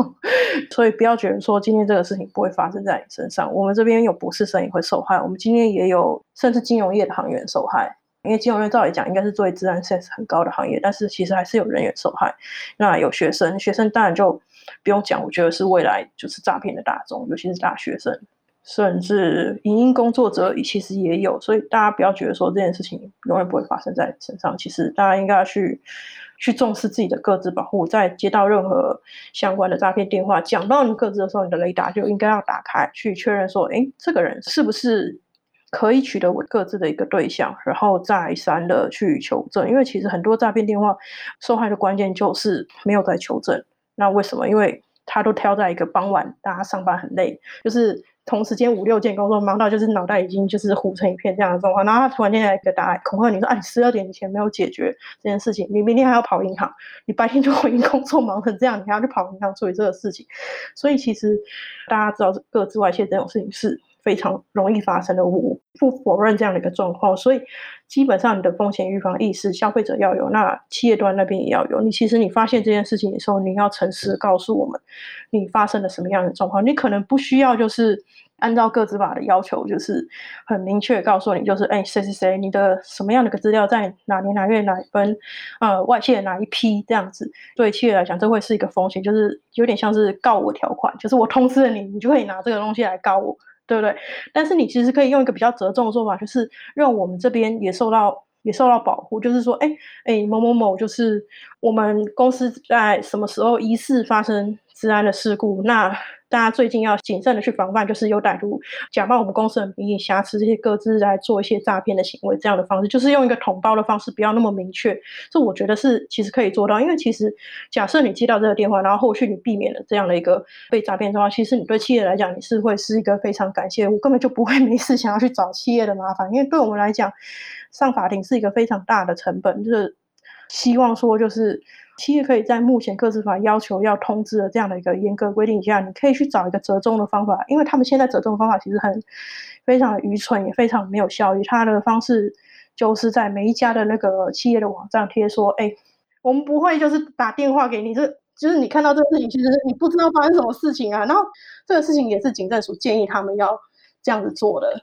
所以不要觉得说今天这个事情不会发生在你身上。我们这边有博士生也会受害，我们今天也有甚至金融业的行员受害，因为金融业照理讲应该是作为治安 sense 很高的行业，但是其实还是有人员受害。那有学生，学生当然就不用讲，我觉得是未来就是诈骗的大众，尤其是大学生。甚至影音工作者其实也有，所以大家不要觉得说这件事情永远不会发生在身上。其实大家应该去去重视自己的各自保护，在接到任何相关的诈骗电话讲到你各自的时候，你的雷达就应该要打开，去确认说，哎，这个人是不是可以取得我各自的一个对象，然后再三的去求证。因为其实很多诈骗电话受害的关键就是没有在求证。那为什么？因为他都挑在一个傍晚，大家上班很累，就是。同时间五六件工作忙到就是脑袋已经就是糊成一片这样的状况，然后他突然间来一个答案恐吓你说：“哎，十二点以前没有解决这件事情，你明天还要跑银行，你白天就会因工作忙成这样，你还要去跑银行处理这个事情。”所以其实大家知道各自外泄这种事情是。非常容易发生的，我不否认这样的一个状况，所以基本上你的风险预防意识，消费者要有，那企业端那边也要有。你其实你发现这件事情的时候，你要诚实告诉我们你发生了什么样的状况。你可能不需要就是按照各自法的要求，就是很明确告诉你，就是哎谁谁谁，你的什么样的个资料在哪年哪月哪分，呃外泄哪一批这样子。对企业来讲，这会是一个风险，就是有点像是告我条款，就是我通知了你，你就可以拿这个东西来告我。对不对？但是你其实可以用一个比较折中的做法，就是让我们这边也受到也受到保护。就是说，哎哎，某某某，就是我们公司在什么时候疑似发生治安的事故，那。大家最近要谨慎的去防范，就是有歹徒假冒我们公司的名义，瑕疵这些各自来做一些诈骗的行为，这样的方式就是用一个统包的方式，不要那么明确。这我觉得是其实可以做到，因为其实假设你接到这个电话，然后后续你避免了这样的一个被诈骗的话，其实你对企业来讲，你是会是一个非常感谢，我根本就不会 没事想要去找企业的麻烦，因为对我们来讲，上法庭是一个非常大的成本，就是希望说就是企业可以在目前个资法要求要通知的这样的一个严格规定下，你可以去找一个折中的方法，因为他们现在折中的方法其实很非常的愚蠢，也非常没有效率。他的方式就是在每一家的那个企业的网站贴说，哎，我们不会就是打电话给你，这就是你看到这个事情，其实你不知道发生什么事情啊。然后这个事情也是警政署建议他们要这样子做的。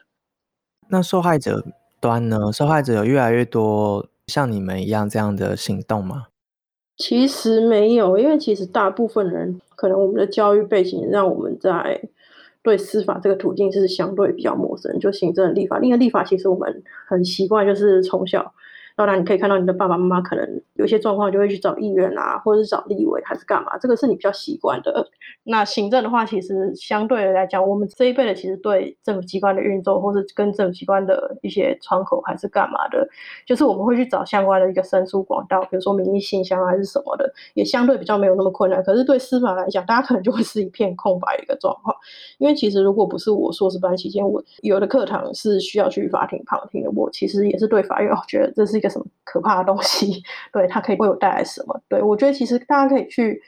那受害者端呢？受害者有越来越多像你们一样这样的行动吗？其实没有，因为其实大部分人可能我们的教育背景让我们在对司法这个途径是相对比较陌生，就行政立法，因为立法其实我们很习惯，就是从小。当然，你可以看到你的爸爸妈妈可能有些状况就会去找议员啊，或者是找立委，还是干嘛？这个是你比较习惯的。那行政的话，其实相对来讲，我们这一辈的其实对政府机关的运作，或是跟政府机关的一些窗口还是干嘛的，就是我们会去找相关的一个申诉管道，比如说民意信箱还是什么的，也相对比较没有那么困难。可是对司法来讲，大家可能就会是一片空白的一个状况。因为其实如果不是我硕士班期间，我有的课堂是需要去法庭旁听的，我其实也是对法院，我觉得这是一个什么可怕的东西？对它可以为我带来什么？对我觉得其实大家可以去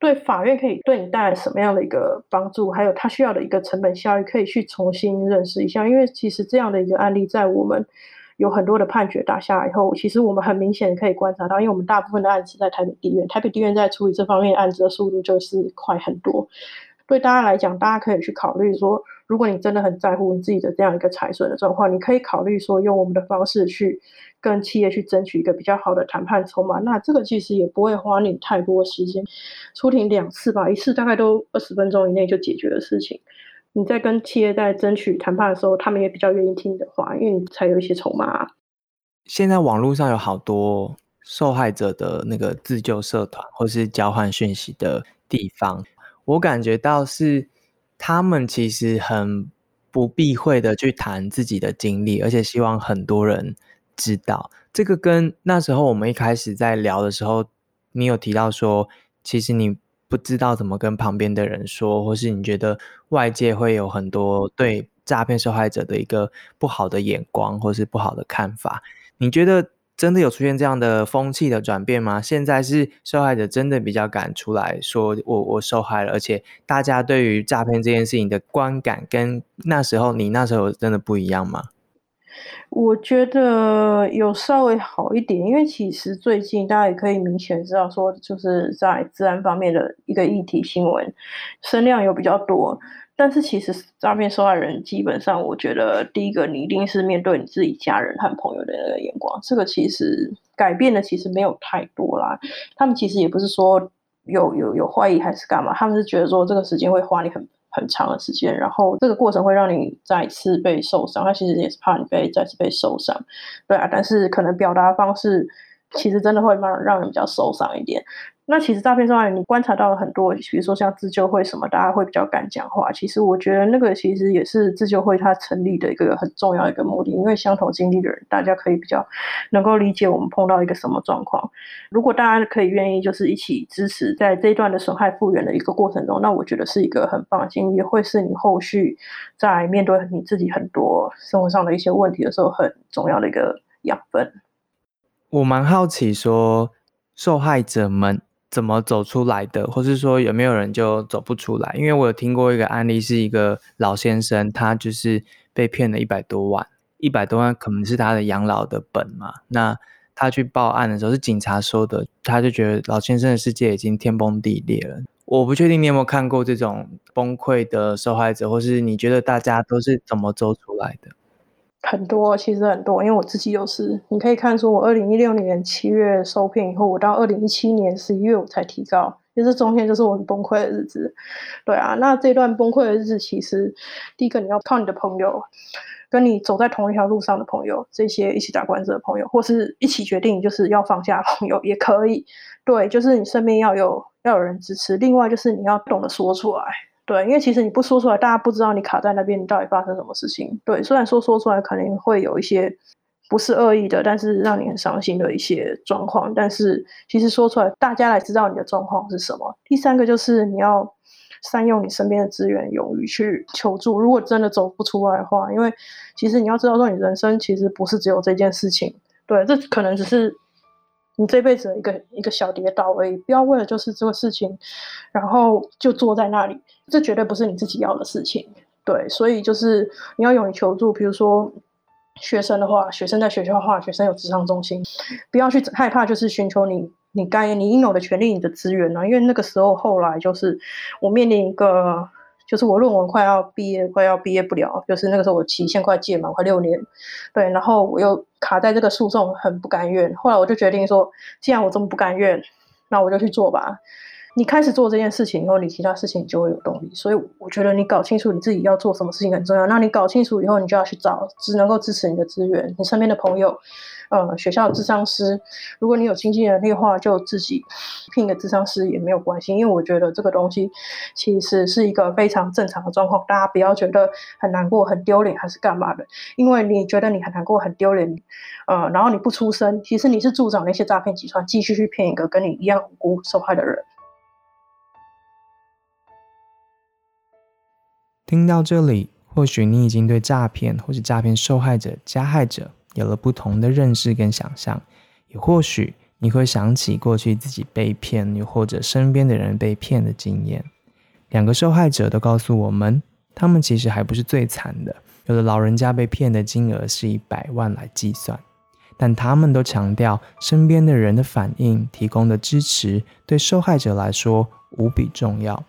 对法院可以对你带来什么样的一个帮助，还有它需要的一个成本效益，可以去重新认识一下。因为其实这样的一个案例，在我们有很多的判决打下来以后，其实我们很明显可以观察到，因为我们大部分的案子在台北地院，台北地院在处理这方面案子的速度就是快很多。对大家来讲，大家可以去考虑说，如果你真的很在乎你自己的这样一个财损的状况，你可以考虑说，用我们的方式去跟企业去争取一个比较好的谈判筹码。那这个其实也不会花你太多时间，出庭两次吧，一次大概都二十分钟以内就解决的事情。你在跟企业在争取谈判的时候，他们也比较愿意听你的话，因为你才有一些筹码。现在网络上有好多受害者的那个自救社团，或是交换讯息的地方。我感觉到是他们其实很不避讳的去谈自己的经历，而且希望很多人知道。这个跟那时候我们一开始在聊的时候，你有提到说，其实你不知道怎么跟旁边的人说，或是你觉得外界会有很多对诈骗受害者的一个不好的眼光，或是不好的看法。你觉得？真的有出现这样的风气的转变吗？现在是受害者真的比较敢出来说我我受害了，而且大家对于诈骗这件事情的观感跟那时候你那时候真的不一样吗？我觉得有稍微好一点，因为其实最近大家也可以明显知道说，就是在治安方面的一个议题新闻声量有比较多。但是其实诈骗受害人基本上，我觉得第一个你一定是面对你自己家人和朋友的那个眼光，这个其实改变的其实没有太多啦。他们其实也不是说有有有怀疑还是干嘛，他们是觉得说这个时间会花你很很长的时间，然后这个过程会让你再次被受伤。他其实也是怕你被再次被受伤，对啊。但是可能表达方式其实真的会让让人比较受伤一点。那其实诈骗受害人，你观察到了很多，比如说像自救会什么，大家会比较敢讲话。其实我觉得那个其实也是自救会它成立的一个很重要一个目的，因为相同经历的人，大家可以比较能够理解我们碰到一个什么状况。如果大家可以愿意就是一起支持在这一段的损害复原的一个过程中，那我觉得是一个很棒的经历，会是你后续在面对你自己很多生活上的一些问题的时候很重要的一个养分。我蛮好奇说，受害者们。怎么走出来的，或是说有没有人就走不出来？因为我有听过一个案例，是一个老先生，他就是被骗了一百多万，一百多万可能是他的养老的本嘛。那他去报案的时候，是警察说的，他就觉得老先生的世界已经天崩地裂了。我不确定你有没有看过这种崩溃的受害者，或是你觉得大家都是怎么走出来的？很多，其实很多，因为我自己有是，你可以看出我二零一六年七月受骗以后，我到二零一七年十一月我才提高，其实中间就是我很崩溃的日子。对啊，那这段崩溃的日子，其实第一个你要靠你的朋友，跟你走在同一条路上的朋友，这些一起打官司的朋友，或是一起决定就是要放下朋友也可以。对，就是你身边要有要有人支持，另外就是你要懂得说出来。对，因为其实你不说出来，大家不知道你卡在那边，你到底发生什么事情。对，虽然说说出来可能会有一些不是恶意的，但是让你很伤心的一些状况。但是其实说出来，大家来知道你的状况是什么。第三个就是你要善用你身边的资源，勇于去求助。如果真的走不出来的话，因为其实你要知道说，你人生其实不是只有这件事情。对，这可能只是你这辈子的一个一个小跌倒而已，不要为了就是这个事情，然后就坐在那里，这绝对不是你自己要的事情。对，所以就是你要勇于求助。比如说学生的话，学生在学校的话，学生有智商中心，不要去害怕，就是寻求你你该你应有的权利、你的资源呢。因为那个时候后来就是我面临一个。就是我论文快要毕业，快要毕业不了，就是那个时候我期限快届满，快六年，对，然后我又卡在这个诉讼，很不甘愿。后来我就决定说，既然我这么不甘愿，那我就去做吧。你开始做这件事情以后，你其他事情就会有动力。所以我觉得你搞清楚你自己要做什么事情很重要。那你搞清楚以后，你就要去找只能够支持你的资源，你身边的朋友。呃，学校的智商师，如果你有经济能力的话，就自己聘一个智商师也没有关系。因为我觉得这个东西其实是一个非常正常的状况，大家不要觉得很难过、很丢脸还是干嘛的。因为你觉得你很难过、很丢脸，呃，然后你不出声，其实你是助长那些诈骗集团继续去骗一个跟你一样无辜受害的人。听到这里，或许你已经对诈骗或是诈骗受害者、加害者。有了不同的认识跟想象，也或许你会想起过去自己被骗，又或者身边的人被骗的经验。两个受害者都告诉我们，他们其实还不是最惨的。有的老人家被骗的金额是以百万来计算，但他们都强调身边的人的反应、提供的支持对受害者来说无比重要。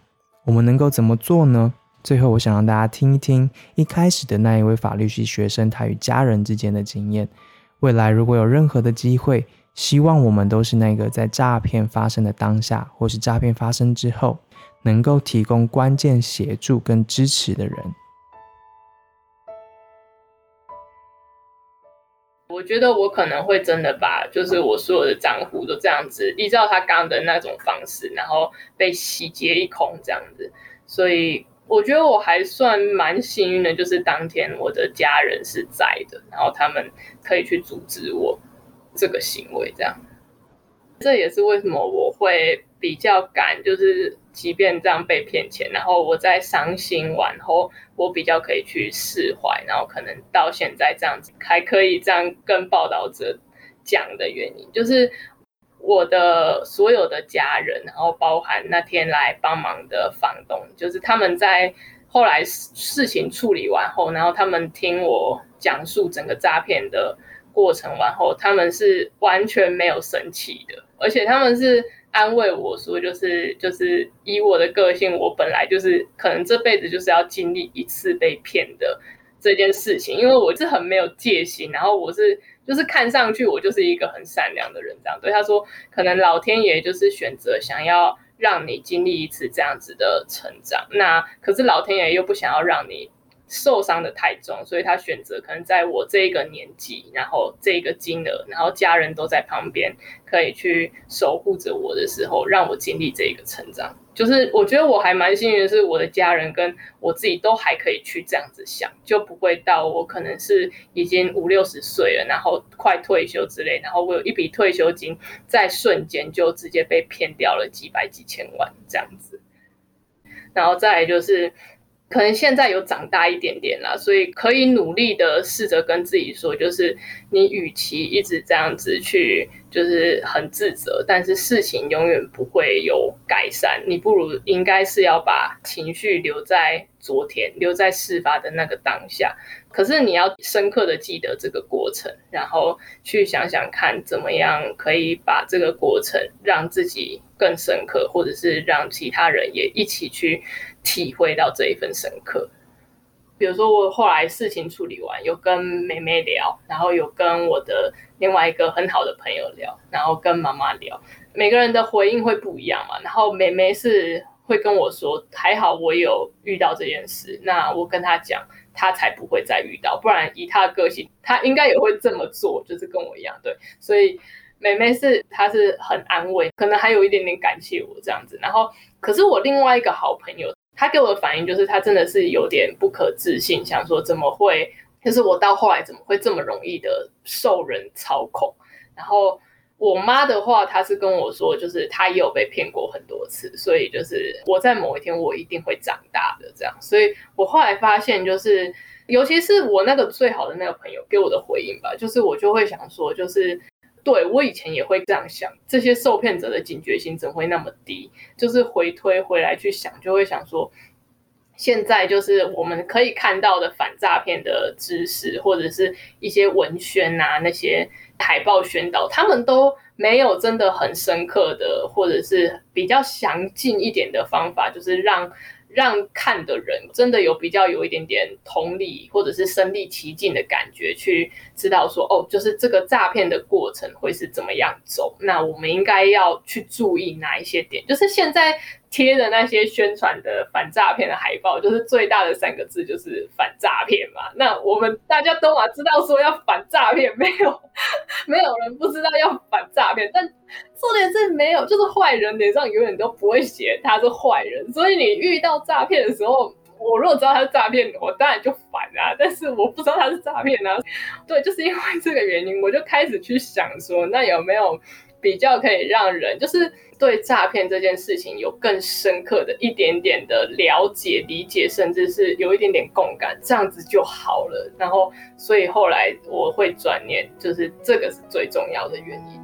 我们能够怎么做呢？最后，我想让大家听一听一开始的那一位法律系学生他与家人之间的经验。未来如果有任何的机会，希望我们都是那个在诈骗发生的当下，或是诈骗发生之后，能够提供关键协助跟支持的人。我觉得我可能会真的把，就是我所有的账户都这样子依照他刚刚的那种方式，然后被洗劫一空这样子，所以。我觉得我还算蛮幸运的，就是当天我的家人是在的，然后他们可以去阻止我这个行为，这样。这也是为什么我会比较敢，就是即便这样被骗钱，然后我在伤心完后，我比较可以去释怀，然后可能到现在这样子还可以这样跟报道者讲的原因，就是。我的所有的家人，然后包含那天来帮忙的房东，就是他们在后来事情处理完后，然后他们听我讲述整个诈骗的过程完后，他们是完全没有生气的，而且他们是安慰我说，就是就是以我的个性，我本来就是可能这辈子就是要经历一次被骗的这件事情，因为我是很没有戒心，然后我是。就是看上去我就是一个很善良的人，这样对他说，可能老天爷就是选择想要让你经历一次这样子的成长，那可是老天爷又不想要让你。受伤的太重，所以他选择可能在我这个年纪，然后这个金额，然后家人都在旁边，可以去守护着我的时候，让我经历这个成长。就是我觉得我还蛮幸运是，我的家人跟我自己都还可以去这样子想，就不会到我可能是已经五六十岁了，然后快退休之类，然后我有一笔退休金，在瞬间就直接被骗掉了几百几千万这样子。然后再来就是。可能现在有长大一点点了，所以可以努力的试着跟自己说，就是你与其一直这样子去，就是很自责，但是事情永远不会有改善，你不如应该是要把情绪留在昨天，留在事发的那个当下。可是你要深刻的记得这个过程，然后去想想看，怎么样可以把这个过程让自己更深刻，或者是让其他人也一起去。体会到这一份深刻，比如说我后来事情处理完，有跟妹妹聊，然后有跟我的另外一个很好的朋友聊，然后跟妈妈聊，每个人的回应会不一样嘛。然后妹妹是会跟我说，还好我有遇到这件事，那我跟她讲，她才不会再遇到，不然以她的个性，她应该也会这么做，就是跟我一样，对。所以妹妹是她是很安慰，可能还有一点点感谢我这样子。然后可是我另外一个好朋友。他给我的反应就是，他真的是有点不可置信，想说怎么会，就是我到后来怎么会这么容易的受人操控？然后我妈的话，她是跟我说，就是她也有被骗过很多次，所以就是我在某一天我一定会长大的这样。所以我后来发现，就是尤其是我那个最好的那个朋友给我的回应吧，就是我就会想说，就是。对我以前也会这样想，这些受骗者的警觉性怎会那么低？就是回推回来去想，就会想说，现在就是我们可以看到的反诈骗的知识，或者是一些文宣啊，那些海报宣导，他们都没有真的很深刻的，或者是比较详尽一点的方法，就是让。让看的人真的有比较有一点点同理，或者是身历其境的感觉，去知道说，哦，就是这个诈骗的过程会是怎么样走。那我们应该要去注意哪一些点？就是现在贴的那些宣传的反诈骗的海报，就是最大的三个字就是反诈骗嘛。那我们大家都啊知道说要反诈骗，没有没有人不知道要反诈骗，但。重点是没有，就是坏人脸上永远都不会写他是坏人，所以你遇到诈骗的时候，我如果知道他是诈骗，我当然就烦啊。但是我不知道他是诈骗啊，对，就是因为这个原因，我就开始去想说，那有没有比较可以让人就是对诈骗这件事情有更深刻的一点点的了解、理解，甚至是有一点点共感，这样子就好了。然后，所以后来我会转念，就是这个是最重要的原因。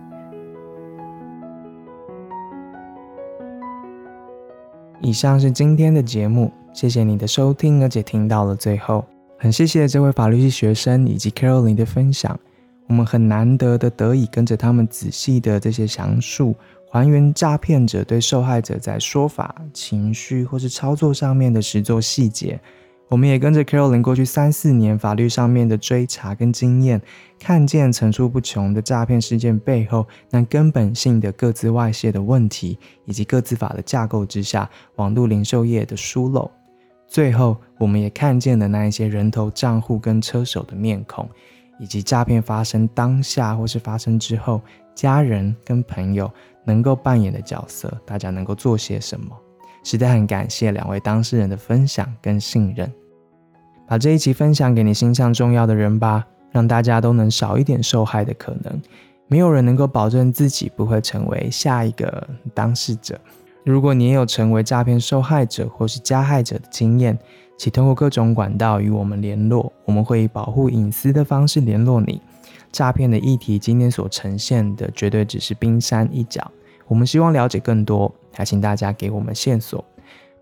以上是今天的节目，谢谢你的收听，而且听到了最后，很谢谢这位法律系学生以及 Caroline 的分享。我们很难得的得以跟着他们仔细的这些详述，还原诈骗者对受害者在说法、情绪或是操作上面的实作细节。我们也跟着 Caroline 过去三四年法律上面的追查跟经验，看见层出不穷的诈骗事件背后那根本性的各自外泄的问题，以及各自法的架构之下网络零售业的疏漏。最后，我们也看见了那一些人头账户跟车手的面孔，以及诈骗发生当下或是发生之后，家人跟朋友能够扮演的角色，大家能够做些什么。实在很感谢两位当事人的分享跟信任。把这一期分享给你心上重要的人吧，让大家都能少一点受害的可能。没有人能够保证自己不会成为下一个当事者。如果你也有成为诈骗受害者或是加害者的经验，请通过各种管道与我们联络，我们会以保护隐私的方式联络你。诈骗的议题今天所呈现的绝对只是冰山一角，我们希望了解更多，还请大家给我们线索。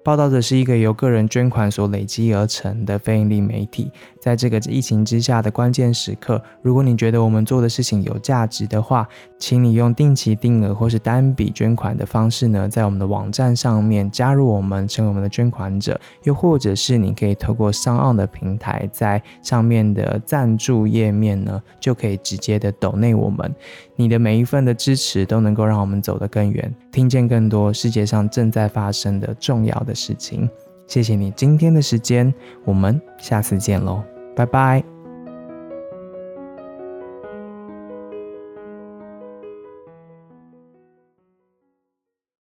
报道者是一个由个人捐款所累积而成的非盈利媒体。在这个疫情之下的关键时刻，如果你觉得我们做的事情有价值的话，请你用定期定额或是单笔捐款的方式呢，在我们的网站上面加入我们，成为我们的捐款者。又或者是你可以透过商岸的平台，在上面的赞助页面呢，就可以直接的抖内我们。你的每一份的支持都能够让我们走得更远，听见更多世界上正在发生的重要的事情。谢谢你今天的时间，我们下次见喽，拜拜。